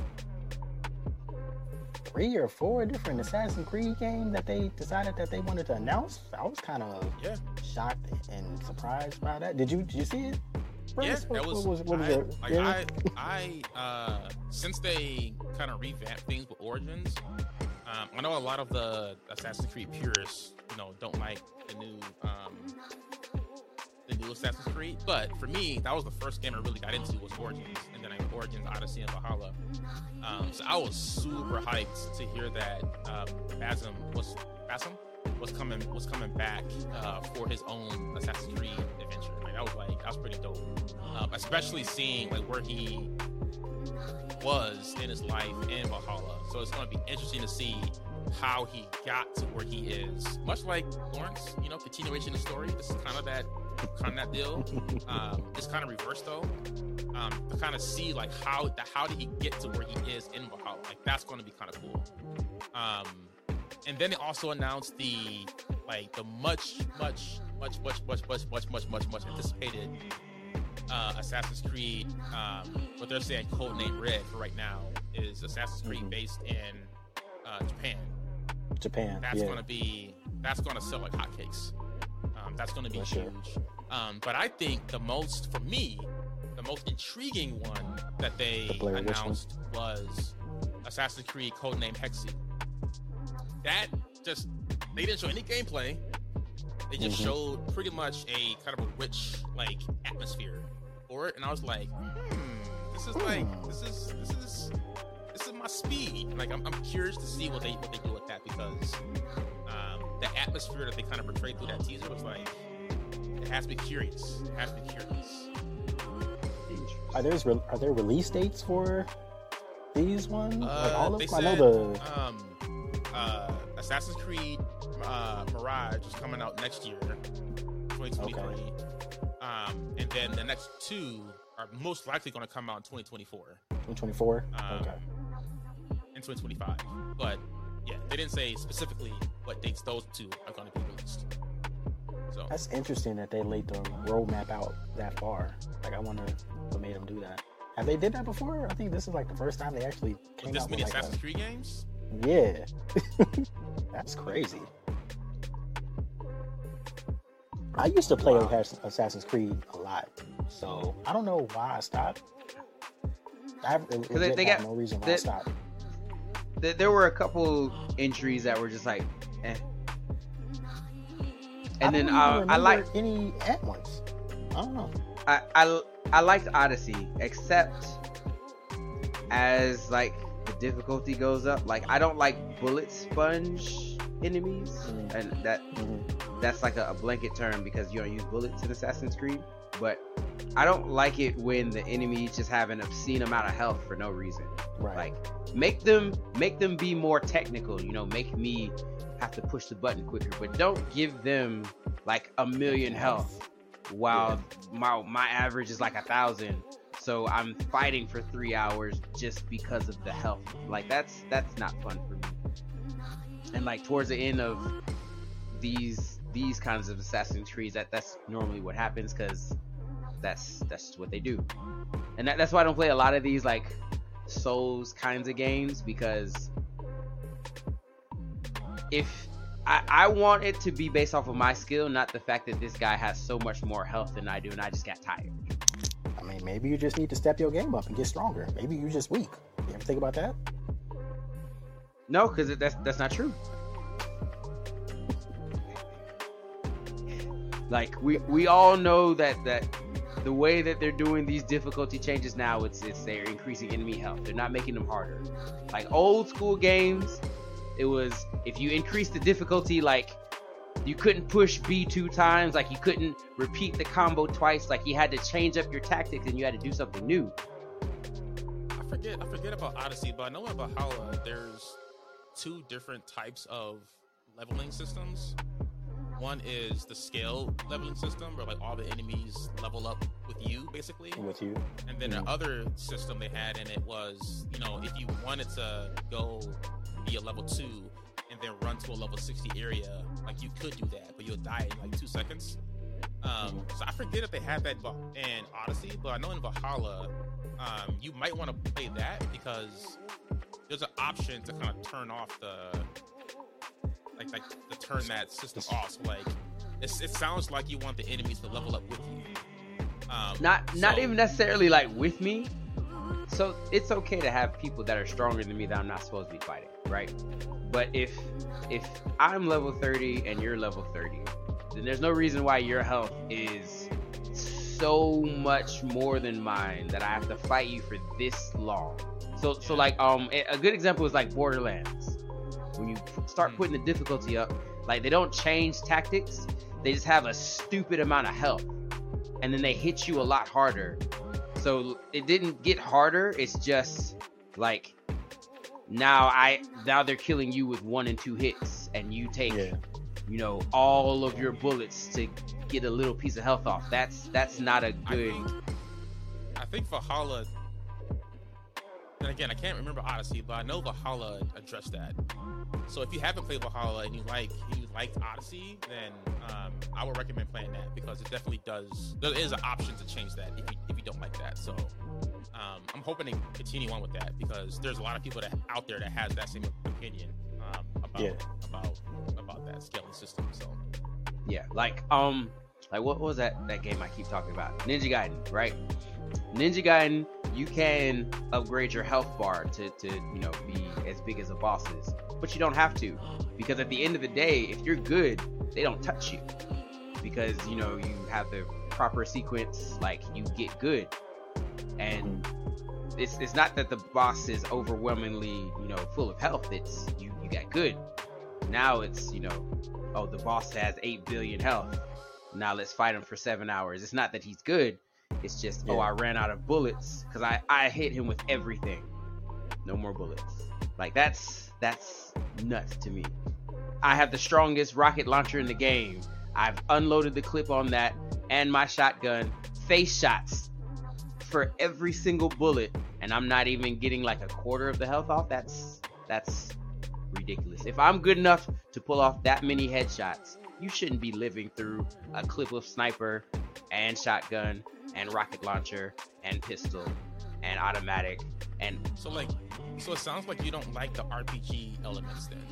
Speaker 1: three or four different Assassin's Creed games that they decided that they wanted to announce. I was kind of
Speaker 2: Yeah.
Speaker 1: shocked and surprised by that. Did you did you see it?
Speaker 2: Yeah, that was,
Speaker 1: what was, what was
Speaker 2: I,
Speaker 1: your-
Speaker 2: like
Speaker 1: yeah?
Speaker 2: I I uh since they kind of revamped things with Origins, um, I know a lot of the Assassin's Creed purists, you know, don't like the new um Assassin's Creed, but for me, that was the first game I really got into was Origins, and then I Origins, Odyssey, and Valhalla. Um, so I was super hyped to hear that um, Basim was Basim was coming was coming back uh, for his own Assassin's Creed adventure. Like that was like that was pretty dope, um, especially seeing like where he was in his life in Valhalla. So it's going to be interesting to see how he got to where he is. Much like Lawrence, you know, continuation of story. This is kind of that kind of that deal. [LAUGHS] Um, it's kind of reversed though. Um, to kind of see like how the, how did he get to where he is in Valhalla? Like that's going to be kind of cool. Um, and then they also announced the like the much much much much much much much much much much anticipated uh, Assassin's Creed. Um, what they're saying, codename Red for right now, is Assassin's Creed
Speaker 1: Mhm.
Speaker 2: based in uh, Japan.
Speaker 1: Japan.
Speaker 2: That's
Speaker 1: yeah.
Speaker 2: gonna be that's gonna sell like hotcakes. Um, that's gonna be
Speaker 1: For sure.
Speaker 2: huge. Um, but I think the most for me, the most intriguing one that they
Speaker 1: The Blair Witch one?
Speaker 2: announced was Assassin's Creed codename Hexe. That just they didn't show any gameplay. They just
Speaker 1: Mhm.
Speaker 2: showed pretty much a kind of a rich like atmosphere and I was like, hmm, this is like this is this is this is my speed. Like I'm, I'm curious to see what they what they do with that because um, the atmosphere that they kind of portrayed through that teaser was like it has to be curious. It has to be curious.
Speaker 1: Are there re- are there release dates for these ones? like
Speaker 2: Uh,
Speaker 1: all of them? I know the
Speaker 2: um, uh, Assassin's Creed uh, Mirage is coming out next year, 2023. Um, and then the next two are most likely going to come out in 2024
Speaker 1: 2024.
Speaker 2: Um,
Speaker 1: okay.
Speaker 2: and 2025. But yeah, they didn't say specifically what dates those two are going to be released. So
Speaker 1: That's interesting that they laid the roadmap out that far. Like I wonder what made them do that. Have they did that before? I think this is like the first time they actually
Speaker 2: with
Speaker 1: came
Speaker 2: this
Speaker 1: out
Speaker 2: many
Speaker 1: with like
Speaker 2: Assassin's Creed games,
Speaker 1: yeah. [LAUGHS] That's crazy. I used to play
Speaker 3: Wow.
Speaker 1: Assassin's Creed a lot, so I don't know why I stopped. I
Speaker 3: they- they got-
Speaker 1: no reason why
Speaker 3: they-
Speaker 1: I stopped.
Speaker 3: There, there were a couple entries that were just like, eh. And then
Speaker 1: don't even
Speaker 3: uh, I like
Speaker 1: any at once. I don't know.
Speaker 3: I, I I liked Odyssey, except as like the difficulty goes up. Like I don't like bullet sponge enemies,
Speaker 1: Mhm.
Speaker 3: and that
Speaker 1: Mhm.
Speaker 3: That's like a, a blanket term because you don't use bullets in Assassin's Creed. But I don't like it when the enemies just have an obscene amount of health for no reason.
Speaker 1: Right.
Speaker 3: Like make them make them be more technical. You know, make me have to push the button quicker, but don't give them like a million health while my my average is like a thousand. So I'm fighting for three hours just because of the health. Like that's that's not fun for me. And like towards the end of these these kinds of Assassin's Creed, that that's normally what happens because that's that's what they do. And that, that's why I don't play a lot of these like Souls kinds of games because if I, I want it to be based off of my skill, not the fact that this guy has so much more health than I do, and I just got tired.
Speaker 1: I mean, maybe you just need to step your game up and get stronger. Maybe you're just weak. You ever think about that?
Speaker 3: No, because that's that's not true. Like we we all know that that the way that they're doing these difficulty changes now, it's it's they're increasing enemy health. They're not making them harder. Like old school games, it was if you increase the difficulty, like you couldn't push B two times, like you couldn't repeat the combo twice, like you had to change up your tactics and you had to do something new.
Speaker 2: I forget I forget about Odyssey, but I know in Valhalla uh, there's two different types of leveling systems. One is the scale leveling system, where like all the enemies level up with you, basically.
Speaker 1: With you?
Speaker 2: And then the other system they had in it was, you know, if you wanted to go be a level two and then run to a level 60 area, like you could do that, but you'll die in like two seconds. Um, so I forget if they had that in in Odyssey, but I know in Valhalla, um, you might want to play that because there's an option to kind of turn off the like like to turn that system off. So like it's, it sounds like you want the enemies to level up with you. Um,
Speaker 3: not not even necessarily like with me. So it's okay to have people that are stronger than me that i'm not supposed to be fighting right? But if if i'm level 30 and you're level 30 then there's no reason why your health is so much more than mine that i have to fight you for this long. So so like um a good example is like borderlands when you start
Speaker 2: Mhm.
Speaker 3: putting the difficulty up like they don't change tactics they just have a stupid amount of health and then they hit you a lot harder. So it didn't get harder. It's just like now I now they're killing you with one and two hits, and you take
Speaker 1: Yeah.
Speaker 3: you know all of your bullets to get a little piece of health off. That's that's not a good.
Speaker 2: think, I think Valhalla. And again, I can't remember Odyssey, but I know Valhalla addressed that. So if you haven't played Valhalla and you like you liked Odyssey, then um, I would recommend playing that because it definitely does. There is an option to change that if you if you don't like that. So um, I'm hoping to continue on with that because there's a lot of people that out there that has that same opinion um, about
Speaker 1: Yeah.
Speaker 2: about about that scaling system. So
Speaker 3: Yeah, like um, like what was that that game I keep talking about? Ninja Gaiden, right? Ninja Gaiden, you can upgrade your health bar to to you know be as big as the bosses, but you don't have to because at the end of the day, if you're good, they don't touch you because you know you have the proper sequence, like you get good, and it's it's not that the boss is overwhelmingly you know full of health. It's you you got good. Now it's you know oh, the boss has 8 billion health. Now let's fight him for seven hours. It's not that he's good. It's just, oh, I ran out of bullets because I, I hit him with everything. No more bullets. Like, that's, that's nuts to me. I have the strongest rocket launcher in the game. I've unloaded the clip on that and my shotgun. Face shots for every single bullet. And I'm not even getting like a quarter of the health off. That's, that's ridiculous. If I'm good enough to pull off that many headshots, you shouldn't be living through a clip of sniper and shotgun and rocket launcher and pistol and automatic and
Speaker 2: so like so it sounds like you don't like the RPG elements then.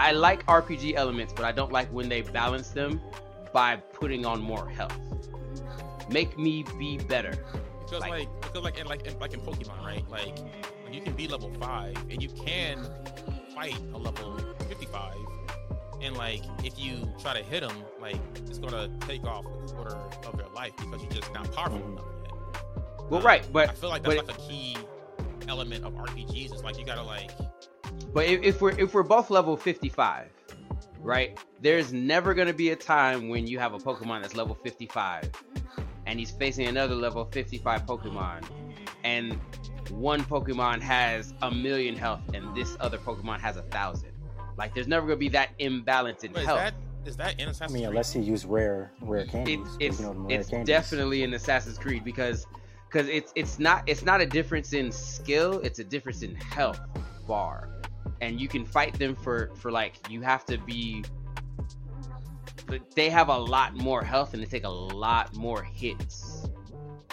Speaker 3: I like RPG elements, but I don't like when they balance them by putting on more health. Make me be better.
Speaker 2: Because
Speaker 3: Like-
Speaker 2: like, because like in like in, like in Pokemon, right? Like you can be level five and you can fight a level fifty five, and like if you try to hit them, like it's gonna take off a quarter of their life because you're just not powerful
Speaker 1: Mhm.
Speaker 2: enough yet.
Speaker 3: Well,
Speaker 2: Um,
Speaker 3: right, but
Speaker 2: I feel like that's
Speaker 3: but
Speaker 2: like a key element of RPGs. It's like you gotta like
Speaker 3: But if, if we're if we're both level 55, right? There's never gonna be a time when you have a Pokemon that's level 55 and he's facing another level 55 Pokemon and one Pokemon has a million health and this other Pokemon has a thousand. Like there's never gonna be that imbalance in
Speaker 2: Wait, is that is that in
Speaker 1: I
Speaker 2: Assassin's
Speaker 1: mean,
Speaker 2: Creed?
Speaker 1: unless you use rare rare
Speaker 3: It,
Speaker 1: candies. 'cause,
Speaker 3: it's
Speaker 1: you know, rare
Speaker 3: it's
Speaker 1: candies.
Speaker 3: definitely in Assassin's Creed because because it's it's not it's not a difference in skill, it's a difference in health bar, and you can fight them for for like you have to be. But they have a lot more health and they take a lot more hits,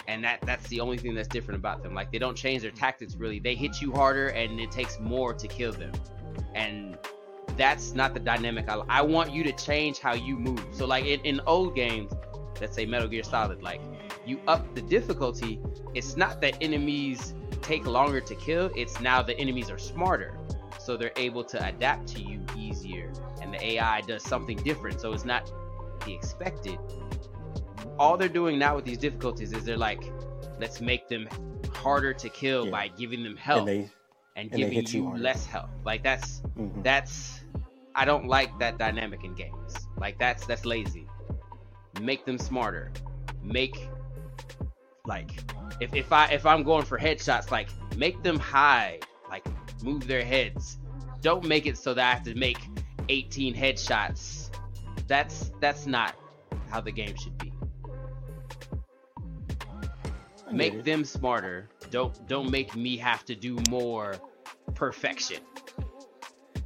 Speaker 3: and that that's the only thing that's different about them. Like they don't change their tactics really. They hit you harder and it takes more to kill them, and that's not the dynamic I, I want you to change how you move. So like in, in old games let's say metal gear solid like you up the difficulty it's not that enemies take longer to kill it's now the enemies are smarter. So they're able to adapt to you easier and the ai does something different so it's not the expected. All they're doing now with these difficulties is they're like let's make them harder to kill
Speaker 1: Yeah.
Speaker 3: by giving them health
Speaker 1: And they,
Speaker 3: and
Speaker 1: they
Speaker 3: giving
Speaker 1: you
Speaker 3: less health. Like that's
Speaker 1: mhm.
Speaker 3: that's I don't like that dynamic in games. Like that's that's lazy. Make them smarter. Make like if, if I if I'm going for headshots, like make them hide, like move their heads. Don't make it so that I have to make 18 headshots. That's that's not how the game should be. Make them smarter. Don't don't make me have to do more perfection.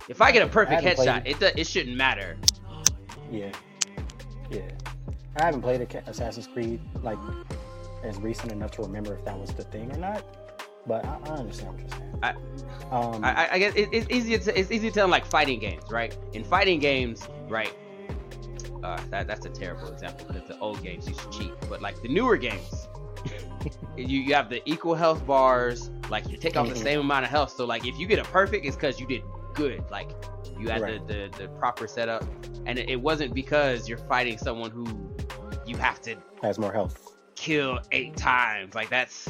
Speaker 3: If I get a perfect headshot, it do, it shouldn't matter.
Speaker 1: Yeah, yeah. I haven't played Assassin's Creed like as recent enough to remember if that was the thing or not. But I, I understand what you're saying.
Speaker 3: I-
Speaker 1: um,
Speaker 3: I, I- guess it, it's easy to it's easy to tell like fighting games, right? In fighting games, right? Uh, that, that's a terrible example because the old games used to cheat, but like the newer games, [LAUGHS] you, you have the equal health bars. Like you take off the
Speaker 1: Mhm.
Speaker 3: same amount of health. So like if you get a perfect, it's because you did good. Like you had
Speaker 1: Right.
Speaker 3: the, the the proper setup, and it, it wasn't because you're fighting someone who you have to
Speaker 1: has more health.
Speaker 3: kill eight times. Like that's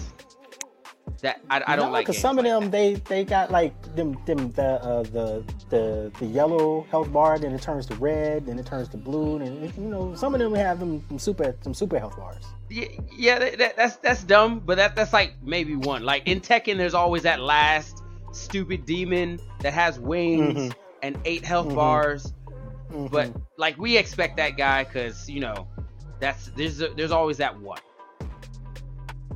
Speaker 3: that I, I don't
Speaker 1: no,
Speaker 3: like.
Speaker 1: because some of
Speaker 3: like
Speaker 1: them they they got like them them the uh, the the the yellow health bar, then it turns to red, then it turns to blue, and you know some of them have them, them super some super health bars.
Speaker 3: Yeah, yeah that, that, that's that's dumb, but that that's like maybe one. Like in Tekken, there's always that last stupid demon that has wings
Speaker 1: Mhm.
Speaker 3: and eight health
Speaker 1: Mhm.
Speaker 3: bars. But
Speaker 1: Mhm.
Speaker 3: like we expect that guy because you know that's there's there's always that one.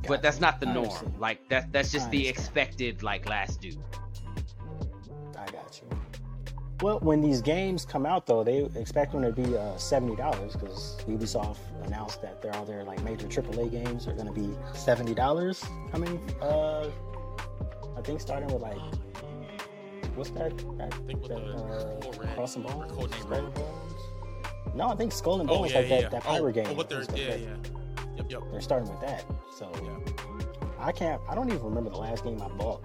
Speaker 3: But that's not the norm.
Speaker 1: understand.
Speaker 3: Like that that's just the expected like last dude.
Speaker 1: I got you. Well, when these games come out, though, they expect them to be uh, seventy dollars because Ubisoft announced that their other like major AAA games are going to be seventy dollars coming. Uh, I think starting with like what's that? that,
Speaker 2: I think with
Speaker 1: that
Speaker 2: the
Speaker 1: uh, Cross and
Speaker 2: or
Speaker 1: Bones.
Speaker 2: Codename
Speaker 1: Skull and Bones? No, I think Skull and
Speaker 2: Oh
Speaker 1: Bones
Speaker 2: yeah,
Speaker 1: like
Speaker 2: yeah,
Speaker 1: that,
Speaker 2: yeah.
Speaker 1: that
Speaker 2: oh,
Speaker 1: game.
Speaker 2: oh, what they're yeah,
Speaker 1: that-
Speaker 2: yeah. Yep, yep.
Speaker 1: They're starting with that. So
Speaker 2: Yeah.
Speaker 1: I can't. I don't even remember the last game I bought.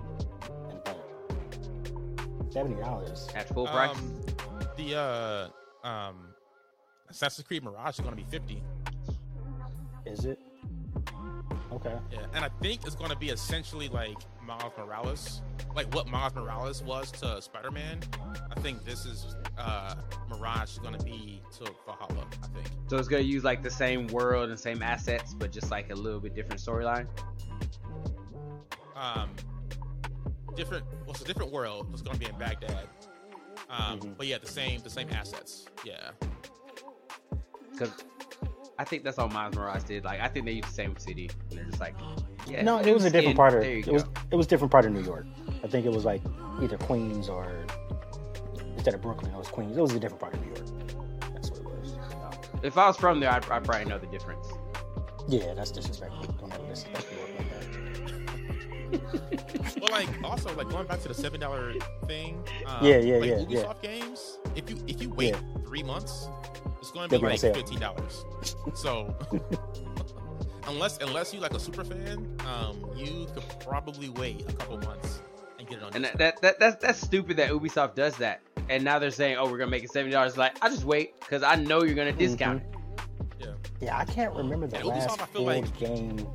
Speaker 1: And bought seventy dollars.
Speaker 3: At full price.
Speaker 2: Um, the uh, um, Assassin's Creed Mirage is going to be fifty.
Speaker 1: Is it? Okay.
Speaker 2: Yeah, and I think it's going to be essentially like Miles Morales, like what Miles Morales was to Spider-Man. I think this is uh, Mirage is going to be to Valhalla. I think.
Speaker 3: so it's gonna use like the same world and same assets, but just like a little bit different storyline.
Speaker 2: Um, different. Well, it's a different world. It's going to be in Baghdad. Um,
Speaker 1: Mhm.
Speaker 2: but yeah, the same, the same assets. Yeah.
Speaker 3: Cause I think that's all Miles Morales did. Like I think they used the same city, and they're just like, yeah.
Speaker 1: no, it was a different
Speaker 3: in-
Speaker 1: part of it
Speaker 3: go.
Speaker 1: was it was different part of New York. I think it was like either Queens or instead of Brooklyn, it was Queens. It was a different part of New York. That's what it was.
Speaker 3: If I was from there, I'd, I'd probably know the difference.
Speaker 1: Yeah, that's disrespectful. Don't ever disrespect New York like that.
Speaker 2: well, like also like going back to the seven dollar thing. Um,
Speaker 1: Yeah, yeah,
Speaker 2: like
Speaker 1: yeah,
Speaker 2: Ubisoft
Speaker 1: yeah.
Speaker 2: games. If you if you wait
Speaker 1: Yeah.
Speaker 2: three months, it's going to be
Speaker 1: be
Speaker 2: like
Speaker 1: sale.
Speaker 2: fifteen dollars. So [LAUGHS] unless unless you like a super fan, um, you could probably wait a couple months and get it on.
Speaker 3: And that, that, that that's that's stupid that Ubisoft does that. And now they're saying, oh, we're gonna make it seventy dollars. Like I just wait because I know you're gonna discount it.
Speaker 1: Yeah, Yeah, I can't remember the
Speaker 2: And Ubisoft,
Speaker 1: last
Speaker 2: I feel
Speaker 1: full
Speaker 2: like-
Speaker 1: game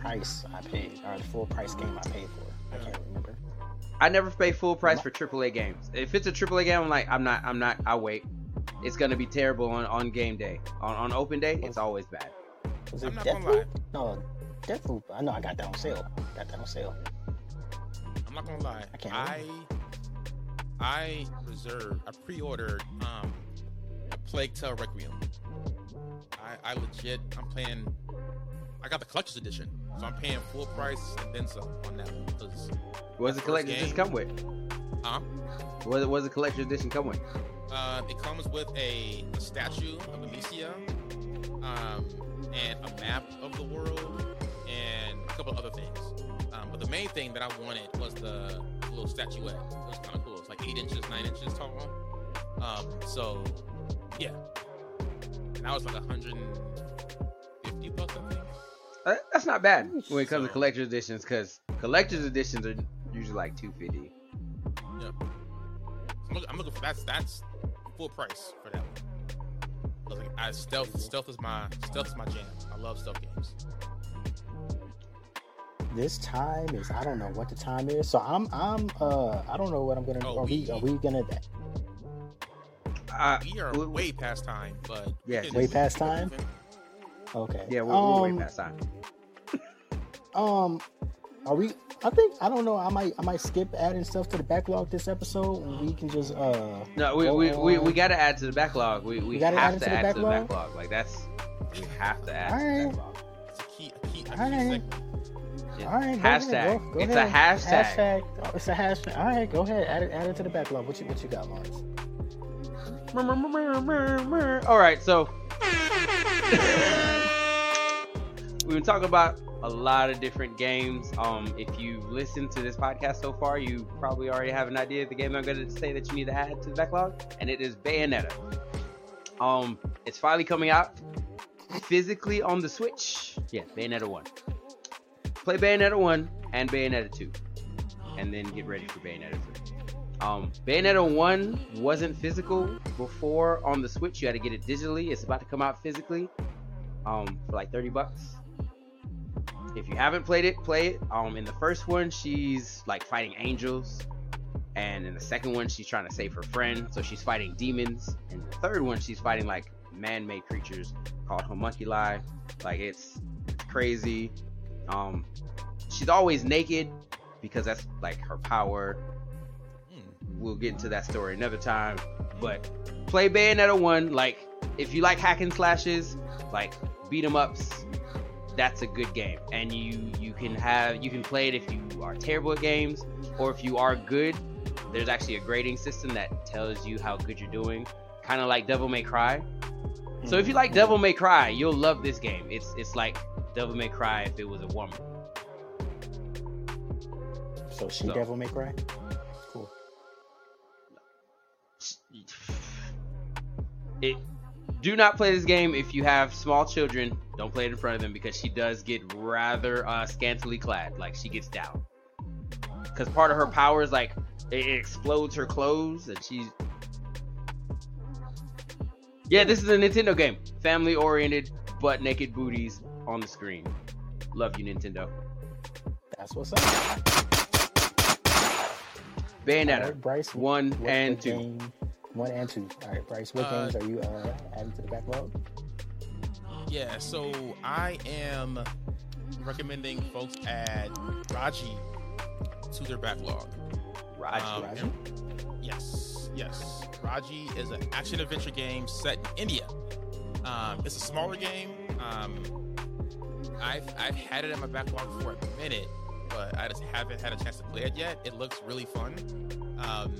Speaker 1: price I paid or the full price game I paid for. I can't remember.
Speaker 3: I never pay full price for AAA games. If it's a AAA game, I'm like, I'm not, I'm not, I'll wait. It's gonna be terrible on, on game day. On, on open day, it's always bad.
Speaker 1: Was it
Speaker 2: I'm not gonna
Speaker 1: Deathloop?
Speaker 2: lie.
Speaker 1: No, Deathloop. I know I got that on sale. Got that on sale.
Speaker 2: I'm not gonna lie.
Speaker 1: I can't
Speaker 2: I I reserved. I pre-ordered um a Plague Tale Requiem. I I legit. I'm playing. I got the collector's edition, so I'm paying full price and then some on that one. 'cause,
Speaker 3: What does the
Speaker 2: First
Speaker 3: collector's
Speaker 2: game.
Speaker 3: edition come with?
Speaker 2: Uh,
Speaker 3: What, does the collector's edition come with?
Speaker 2: uh, it comes with a, a statue of Amicia, um, and a map of the world, and a couple other things. Um, but the main thing that I wanted was the little statuette. It was kind of cool. It's like eight inches, nine inches tall. Um, so yeah, and that was like 150 bucks, I think.
Speaker 3: Uh, that's not bad when it comes to
Speaker 2: So-
Speaker 3: collector's editions, because collector's editions are usually like 250.
Speaker 2: Yeah. I'm looking, I'm looking for that's that's full price for that one. I was like, I, stealth stealth is my stealth is my jam. I love stealth games.
Speaker 1: This time is I don't know what the time is. So I'm I'm uh I don't know what I'm gonna.
Speaker 2: Oh,
Speaker 1: are we
Speaker 2: we-
Speaker 1: are we gonna
Speaker 3: Uh,
Speaker 2: We are
Speaker 3: we-
Speaker 2: way past time, but yeah,
Speaker 3: Yes.
Speaker 2: can-
Speaker 1: Way past time? okay?
Speaker 3: yeah, we're, we're way
Speaker 1: Um,
Speaker 3: past time.
Speaker 1: Um, are we? I think I don't know. I might I might skip adding stuff to the backlog this episode. and We can just uh.
Speaker 3: No, we, we, we, we got to add to the backlog. We, we,
Speaker 1: We gotta
Speaker 3: have
Speaker 1: add it
Speaker 3: to
Speaker 1: to the
Speaker 3: add to the
Speaker 1: backlog?
Speaker 3: backlog. Like that's we have to add to
Speaker 1: Alright.
Speaker 3: the backlog.
Speaker 2: It's a key, a key, a key
Speaker 1: All right.
Speaker 2: segment.
Speaker 3: Yeah.
Speaker 1: All right, go
Speaker 3: hashtag.
Speaker 1: ahead, go- go
Speaker 3: it's
Speaker 1: ahead.
Speaker 3: a hashtag.
Speaker 1: Hashtag. Oh, it's a hashtag. All right, go ahead. Add it. Add it to the backlog. What you What you got, Lawrence?
Speaker 3: All right, so [LAUGHS] we've been talking about a lot of different games. Um, if you've listened to this podcast so far, you probably already have an idea of the game I'm going to say that you need to add to the backlog, and it is Bayonetta. Um, it's finally coming out physically on the Switch. Yeah, Bayonetta one. Play Bayonetta one and Bayonetta two, and then get ready for Bayonetta three. Um, Bayonetta 1 wasn't physical before on the Switch. You had to get it digitally. It's about to come out physically um, for like 30 bucks. If you haven't played it, play it. Um, in the first one, she's like fighting angels. And in the second one, she's trying to save her friend. So she's fighting demons. And the third one, she's fighting like man made creatures called homunculi. Like it's, it's crazy. Um, she's always naked because that's like her power
Speaker 2: Hmm.
Speaker 3: we'll get into that story another time. But play Bayonetta one. Like if you like hack and slashes, like beat 'em ups, that's a good game. And you you can have you can play it if you are terrible at games or if you are good. There's actually a grading system that tells you how good you're doing, kind of like Devil May Cry. So if you like mm-hmm. Devil May Cry, you'll love this game. It's it's like Devil May Cry if it was a woman.
Speaker 1: So she
Speaker 3: So-
Speaker 1: Devil May Cry. Cool.
Speaker 3: it do not play this game if you have small children. Don't play it in front of them because she does get rather uh, scantily clad. Like she gets down. Because part of her power is like it explodes her clothes and she's yeah this is a nintendo game. Family oriented butt naked booties on the screen. Love you nintendo.
Speaker 1: That's what's up.
Speaker 3: bayonetta.
Speaker 1: Right, Bryce.
Speaker 3: one and two.
Speaker 1: game- one and two. All right, Bryce. What
Speaker 2: Uh,
Speaker 1: games are you uh, adding to the backlog?
Speaker 2: Yeah, so I am recommending folks add Raji to their backlog.
Speaker 3: Raj,
Speaker 2: Um,
Speaker 1: Raji?
Speaker 2: Yes, yes. Raji is an action adventure game set in India. Um, it's a smaller game. Um, I've I've had it in my backlog for a minute, but I just haven't had a chance to play it yet. It looks really fun, um,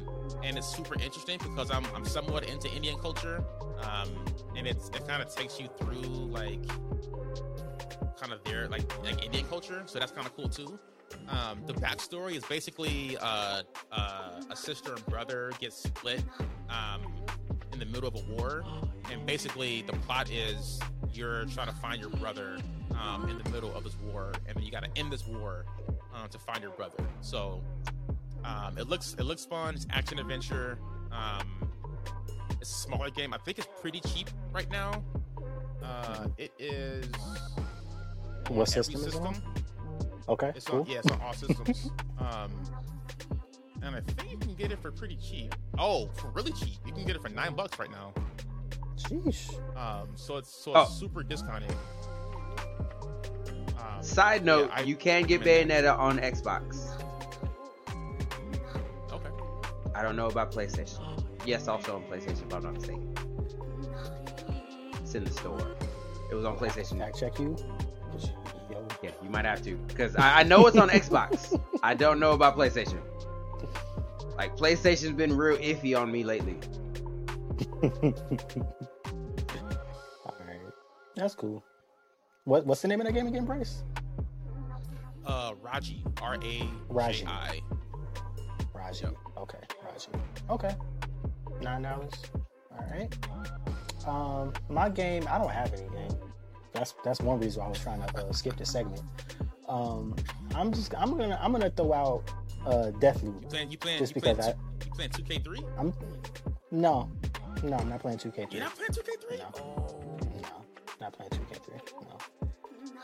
Speaker 2: and it's super interesting because I'm I'm somewhat into Indian culture, um, and it's it kind of takes you through like kind of their like like Indian culture, so that's kind of cool too. Um, the backstory is basically uh, uh, a sister and brother get split um, in the middle of a war, and basically the plot is you're trying to find your brother um, in the middle of this war, and then you got to end this war uh, to find your brother. So um, it looks it looks fun. It's action adventure. Um, it's a smaller game. I think it's pretty cheap right now. Uh, it is
Speaker 1: What
Speaker 2: every
Speaker 1: system is it on? Okay,
Speaker 2: It's
Speaker 1: cool.
Speaker 2: on yeah, it's on all systems. [LAUGHS] um, and I think you can get it for pretty cheap. Oh, for really cheap, you can get it for nine bucks right now.
Speaker 1: Sheesh.
Speaker 2: Um, so it's so
Speaker 3: Oh.
Speaker 2: it's super discounted. Um,
Speaker 3: Side note,
Speaker 2: yeah, I
Speaker 3: you can get
Speaker 2: recommend that.
Speaker 3: Bayonetta on Xbox. I don't know about PlayStation. Yes, also on PlayStation, if I'm not mistaken. It's in the store. It was on PlayStation.
Speaker 1: Fact check you.
Speaker 3: Yeah, you might have to, because I, I know it's on Xbox. [LAUGHS] I don't know about PlayStation. Like PlayStation's been real iffy on me lately. [LAUGHS]
Speaker 1: All right, that's cool. What what's the name of that game again, Bryce?
Speaker 2: Uh, Raji, R A J
Speaker 1: Raji.
Speaker 2: I.
Speaker 1: Raji. Okay, Raji. Okay, nine dollars. All right. Um, my game. I don't have any game. That's that's one reason why I was trying to uh, skip the segment. Um, I'm just I'm gonna I'm gonna throw out uh Deathloop.
Speaker 2: You playing? You playing?
Speaker 1: Just
Speaker 2: you playing?
Speaker 1: I-
Speaker 2: two- you playing 2K3?
Speaker 1: I'm no, no, I'm not playing 2K3.
Speaker 2: You're not playing 2K3?
Speaker 1: No.
Speaker 2: Oh.
Speaker 1: No, not playing 2K3. No.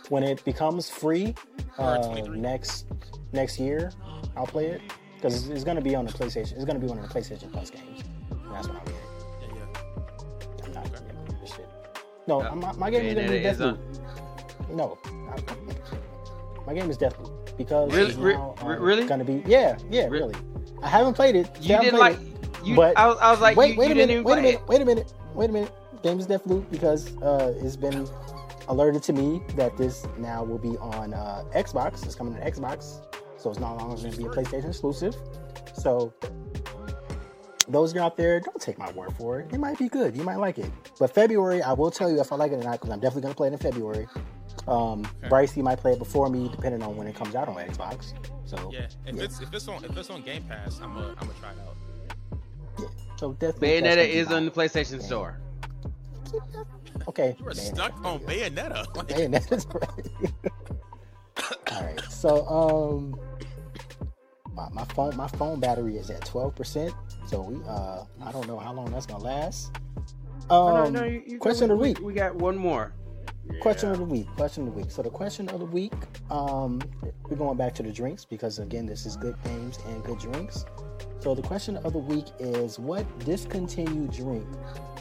Speaker 1: When it becomes free uh, next next year, I'll play it because it's, it's going to be on the PlayStation. It's going to be one of the PlayStation Plus games. And that's when I'll get it.
Speaker 2: Yeah, yeah.
Speaker 1: I'm not
Speaker 2: Okay.
Speaker 1: yeah, this shit. No,
Speaker 3: Uh,
Speaker 1: my, my game is going to be
Speaker 3: Bayonetta is
Speaker 1: Deathloop. No, I- my game is Deathloop because
Speaker 3: Really?
Speaker 1: it's now,
Speaker 3: re-
Speaker 1: um,
Speaker 3: really?
Speaker 1: going to be yeah, yeah,
Speaker 3: Re-
Speaker 1: really. I haven't played it.
Speaker 3: You didn't like.
Speaker 1: it.
Speaker 3: You,
Speaker 1: But-
Speaker 3: I, was, I was like,
Speaker 1: wait,
Speaker 3: you,
Speaker 1: wait
Speaker 3: you
Speaker 1: a
Speaker 3: didn't
Speaker 1: minute,
Speaker 3: even
Speaker 1: wait a
Speaker 3: play
Speaker 1: minute, wait a minute, wait a minute. Game is Deathloop because uh, it's been alerted to me that this now will be on uh, Xbox. It's coming to Xbox, so it's no longer going to be a PlayStation exclusive. So those of you out there, don't take my word for it. It might be good. You might like it. But February, I will tell you if I like it or not because I'm definitely going to play it in February. Um,
Speaker 2: Okay.
Speaker 1: Bryce, you might play it before me, depending on when it comes out on Xbox. So
Speaker 2: Yeah. If
Speaker 1: Yeah.
Speaker 2: it's if it's on if it's on Game Pass, I'm gonna I'm gonna try it out.
Speaker 1: so Deathloop. that's
Speaker 3: Bayonetta
Speaker 1: gonna
Speaker 3: is on the PlayStation
Speaker 1: Yeah.
Speaker 3: Store.
Speaker 1: Okay.
Speaker 2: You are
Speaker 1: Bayonetta,
Speaker 2: stuck on
Speaker 1: you go.
Speaker 2: Bayonetta. [LAUGHS] Like,
Speaker 1: Bayonetta's right. [LAUGHS] All right, so um, my, my phone my phone battery is at twelve percent. So we uh, I don't know how long that's gonna last. Um,
Speaker 3: Oh, no, no, you- you-
Speaker 1: question
Speaker 3: we,
Speaker 1: of the
Speaker 3: we-
Speaker 1: week.
Speaker 3: We got one more.
Speaker 1: Question
Speaker 3: Yeah.
Speaker 1: of the week. Question of the week. So the question of the week, um, we're going back to the drinks because again, this is good games and good drinks. So the question of the week is, what discontinued drink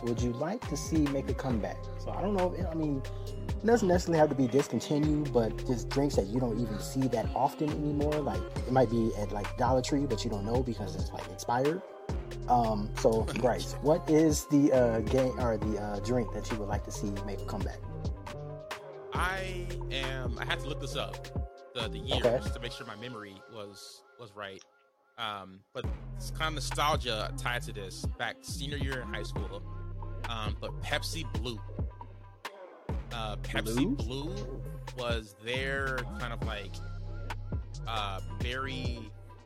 Speaker 1: would you like to see make a comeback? So I don't know. If, I mean, it doesn't necessarily have to be discontinued, but just drinks that you don't even see that often anymore. Like it might be at like Dollar Tree, but you don't know because it's like expired. Um, so Bryce, what is the uh, game or the uh, drink that you would like to see make a comeback?
Speaker 2: I am. I had to look this up, the the years
Speaker 1: Okay.
Speaker 2: to make sure my memory was was right. Um, but it's kind of nostalgia tied to this. Back senior year in high school, um, but Pepsi Blue. Uh, Pepsi Blue? was their kind of like uh berry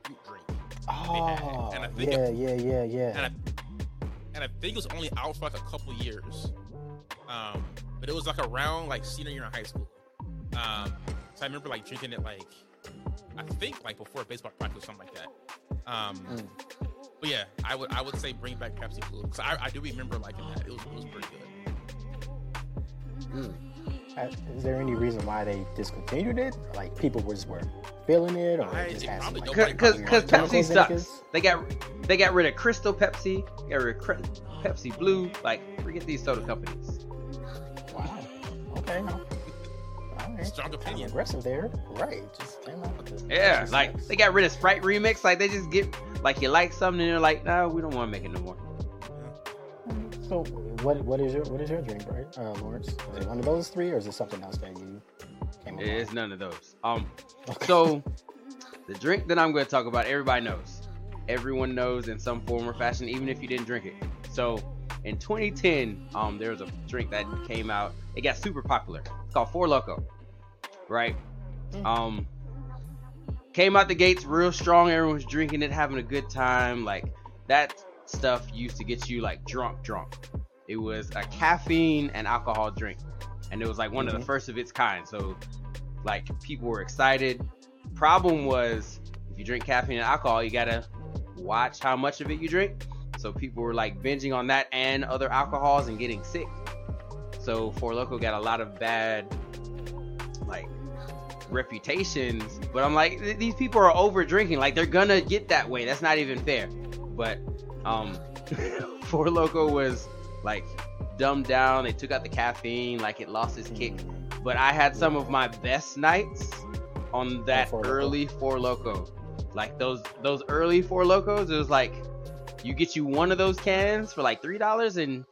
Speaker 2: fruit drink,
Speaker 1: Oh,
Speaker 2: and I think
Speaker 1: yeah, yeah, yeah, yeah.
Speaker 2: and I and I think it was only out for like a couple years. Um, but it was like around like senior year in high school. Um, so I remember like drinking it like I think like before baseball practice or something like that. Um,
Speaker 1: Mm.
Speaker 2: but yeah, I would I would say bring back Pepsi Blue because I, I do remember liking that. It was it was pretty good.
Speaker 1: Uh, Is there any reason why they discontinued it? Like people was were feeling it, or
Speaker 2: I-
Speaker 1: it just
Speaker 2: it
Speaker 1: had like,
Speaker 3: Because because Pepsi sucks. They got they got rid of Crystal Pepsi. Got rid of Cre- Pepsi Blue. Like forget these soda companies.
Speaker 1: Wow. Okay. No. All right.
Speaker 2: Strong
Speaker 1: Kind
Speaker 2: opinion.
Speaker 1: aggressive there. Right. Just came out with the
Speaker 3: Yeah, like
Speaker 1: sucks.
Speaker 3: they got rid of Sprite Remix. Like they just get like you like something and they're like, no, we don't want to make it no more.
Speaker 1: So what what is your what is your drink, right, uh, Lawrence? Is it one of those three, or is it something else that you came up
Speaker 3: It's none of those. Um,
Speaker 1: Okay.
Speaker 3: so the drink that I'm going to talk about, everybody knows. Everyone knows in some form or fashion, even if you didn't drink it. So in 2010, um, there was a drink that came out. It got super popular. It's called Four Loco, right?
Speaker 1: Mm.
Speaker 3: Um, came out the gates real strong. Everyone was drinking it, having a good time. Like that stuff used to get you like drunk, drunk. It was a caffeine and alcohol drink, and it was like one of
Speaker 1: Mhm.
Speaker 3: the first of its kind. So like people were excited. Problem was, if you drink caffeine and alcohol, you gotta watch how much of it you drink. So people were like binging on that and other alcohols and getting sick. So Four Loco got a lot of bad, reputations, but I'm like these people are over drinking. Like they're gonna get that way. That's not even fair. But um, [LAUGHS] Four Loco was like dumbed down. They took out the caffeine. Like it lost its kick. But I had some of my best nights on that
Speaker 1: Four
Speaker 3: early Four Loco. Like those those early Four Locos. It was like you get you one of those cans for like three dollars and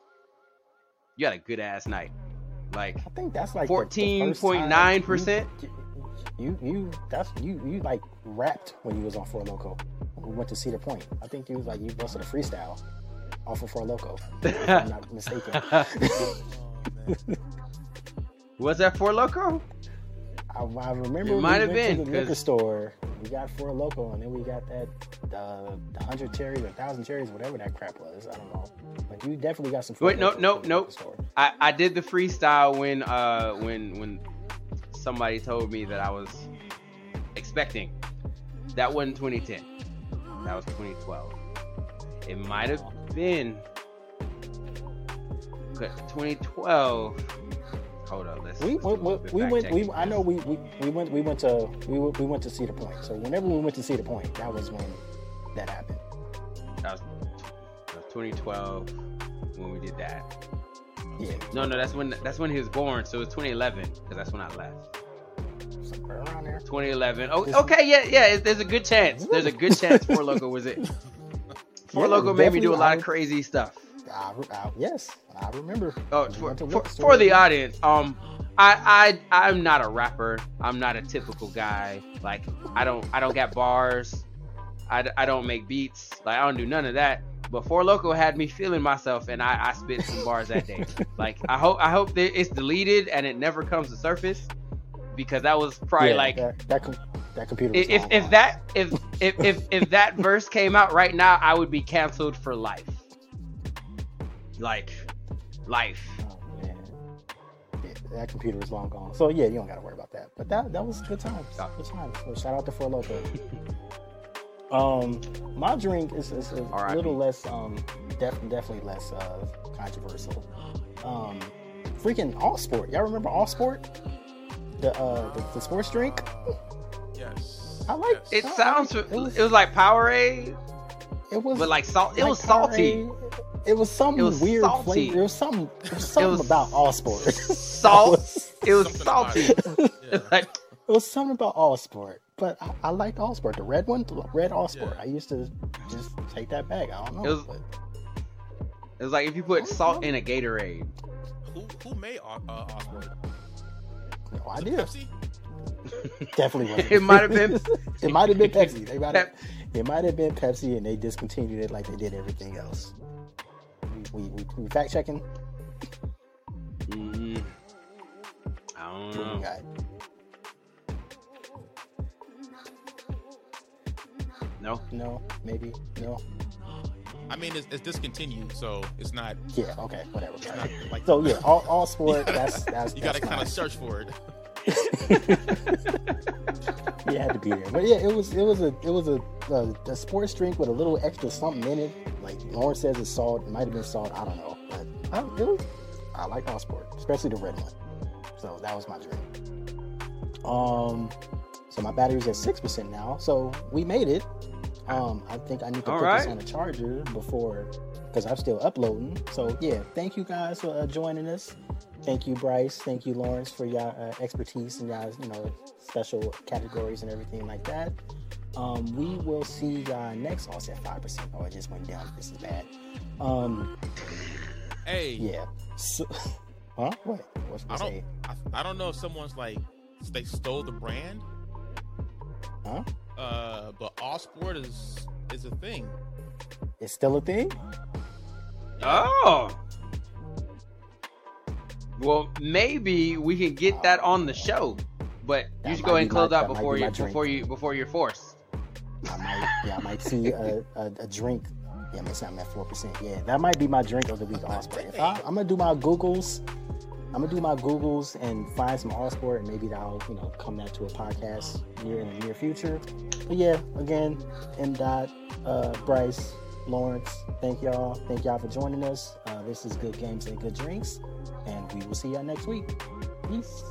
Speaker 3: you had a good ass night. Like
Speaker 1: I think that's like
Speaker 3: fourteen point nine percent.
Speaker 1: You you that's you you like rapped when you was on Four Loco. We went to Cedar Point. I think you was like you busted a freestyle off of Four Loco. If I'm not [LAUGHS] mistaken. [LAUGHS]
Speaker 3: Was that Four Loco?
Speaker 1: I, I remember
Speaker 3: It
Speaker 1: we
Speaker 3: might have
Speaker 1: went
Speaker 3: been,
Speaker 1: to the liquor store. We got Four Loco, and then we got that the the hundred cherries or thousand cherries, whatever that crap was. I don't know, but you definitely got some.
Speaker 3: Wait, no, no, no. I, I did the freestyle when uh when when somebody told me that I was expecting. That wasn't 2010. That was 2012. It might have been okay, 2012. Hold on, let's.
Speaker 1: We
Speaker 3: let's
Speaker 1: we, we, we went. We. I know we, we, we went. We went to we, we went to Cedar Point. So whenever we went to Cedar Point, that was when that happened.
Speaker 3: That was, that was 2012 when we did that.
Speaker 1: Yeah,
Speaker 3: No, no, that's when that's when he was born. So it was 2011 because that's when I left.
Speaker 1: somewhere around there.
Speaker 3: 2011. Oh, okay, yeah, yeah. There's a good chance. There's a good chance Four Loco was it. [LAUGHS] Four
Speaker 1: Yeah,
Speaker 3: Loco made me do a lot
Speaker 1: I-
Speaker 3: of crazy stuff.
Speaker 1: I, I, yes, I remember.
Speaker 3: Oh,
Speaker 1: We
Speaker 3: for, for, for the audience, um, I I I'm not a rapper. I'm not a typical guy. Like I don't I don't got bars. I, I don't make beats. Like I don't do none of that. But Four Loco had me feeling myself, and I, I spit some bars that day. [LAUGHS] Like I hope I hope that it's deleted and it never comes to surface because that was probably
Speaker 1: Yeah,
Speaker 3: like
Speaker 1: that that, com- that computer. Was
Speaker 3: if if that if if if if that verse came out right now, I would be canceled for life. Like life.
Speaker 1: Oh, man. Yeah, that computer is long gone. So yeah, you don't got to worry about that. But that that was good times. Good times. So shout out to Four Loco. [LAUGHS] um, my drink is, is a
Speaker 3: R.I.P.
Speaker 1: little less um, def- definitely less uh, controversial. Um, freaking All Sport. Y'all remember All Sport? The uh, the, the sports drink.
Speaker 2: Yes.
Speaker 1: I like
Speaker 3: It
Speaker 1: I-
Speaker 3: sounds.
Speaker 1: I-
Speaker 3: It was, like Powerade,
Speaker 1: It was
Speaker 3: but like salt. It
Speaker 1: like
Speaker 3: was salty.
Speaker 1: Powerade. It was something
Speaker 3: It was
Speaker 1: weird
Speaker 3: salty.
Speaker 1: flavor. It was something. It was [LAUGHS] something
Speaker 3: was
Speaker 1: about All Sport. [LAUGHS]
Speaker 3: Salt. It was salty.
Speaker 2: it. [LAUGHS] Yeah.
Speaker 3: like
Speaker 1: It was something about All Sport, but I, I liked All Sport. The red one, the red All Sport.
Speaker 2: Yeah.
Speaker 1: I used to just take that back. I don't know.
Speaker 3: It was-
Speaker 1: but
Speaker 3: it was like if you put salt in a Gatorade.
Speaker 2: Who who made uh, Allsport?
Speaker 1: no
Speaker 2: Was it
Speaker 1: idea.
Speaker 2: Pepsi? [LAUGHS]
Speaker 1: Definitely wasn't.
Speaker 3: It might have been- [LAUGHS]
Speaker 1: it might have been Pepsi. They might have. It might have been Pepsi, and they discontinued it like they did everything else. We we, we, we fact checking.
Speaker 3: Mm, I don't know. No.
Speaker 1: No, maybe no.
Speaker 2: I mean, it's, it's discontinued, so it's not.
Speaker 1: Yeah. Okay. Whatever.
Speaker 2: It's not like
Speaker 1: So yeah, all, all sport. [LAUGHS] That's that's.
Speaker 2: you got to kind of search for it. [LAUGHS]
Speaker 1: you had to be there. But yeah, it was it was a it was a, a, a sports drink with a little extra something in it. Like Lawrence says, it's salt. It might have been salt. I don't know, but I, it was. I like all sport, especially the red one. So that was my drink. Um, so my battery's at six percent now. So we made it. Um, I think I need to
Speaker 3: All
Speaker 1: put
Speaker 3: right.
Speaker 1: this on a charger before because I'm still uploading. So yeah, thank you guys for uh, joining us. Thank you, Bryce. Thank you, Lawrence, for your uh, expertise and y'all, you know, special categories and everything like that. Um, we will see y'all next. Oh, it's at five percent. Oh, it just went down. This is bad. Um,
Speaker 2: Hey,
Speaker 1: yeah. So, [LAUGHS] huh? What? What's
Speaker 2: I
Speaker 1: I
Speaker 2: don't. I, I don't know if someone's like they stole the brand.
Speaker 1: Huh?
Speaker 2: Uh, but all sport is is a thing.
Speaker 1: It's still a thing.
Speaker 3: Oh. Well, maybe we can get that on the show, but
Speaker 1: That
Speaker 3: you should go ahead and close
Speaker 1: my-
Speaker 3: out
Speaker 1: that
Speaker 3: before
Speaker 1: be
Speaker 3: you before you before you're forced.
Speaker 1: I might, yeah, I might see a, a, a drink. Yeah, it's not at four percent. Yeah, that might be my drink of the week. Allsport. If I, I'm gonna do my Googles, I'm gonna do my Googles and find some Allsport, and maybe that'll you know come that to a podcast near in the near future. But yeah, again, M. Dot, uh, Bryce, Lawrence, thank y'all, thank y'all for joining us. Uh, this is Good Games and Good Drinks, and we will see y'all next week. Peace.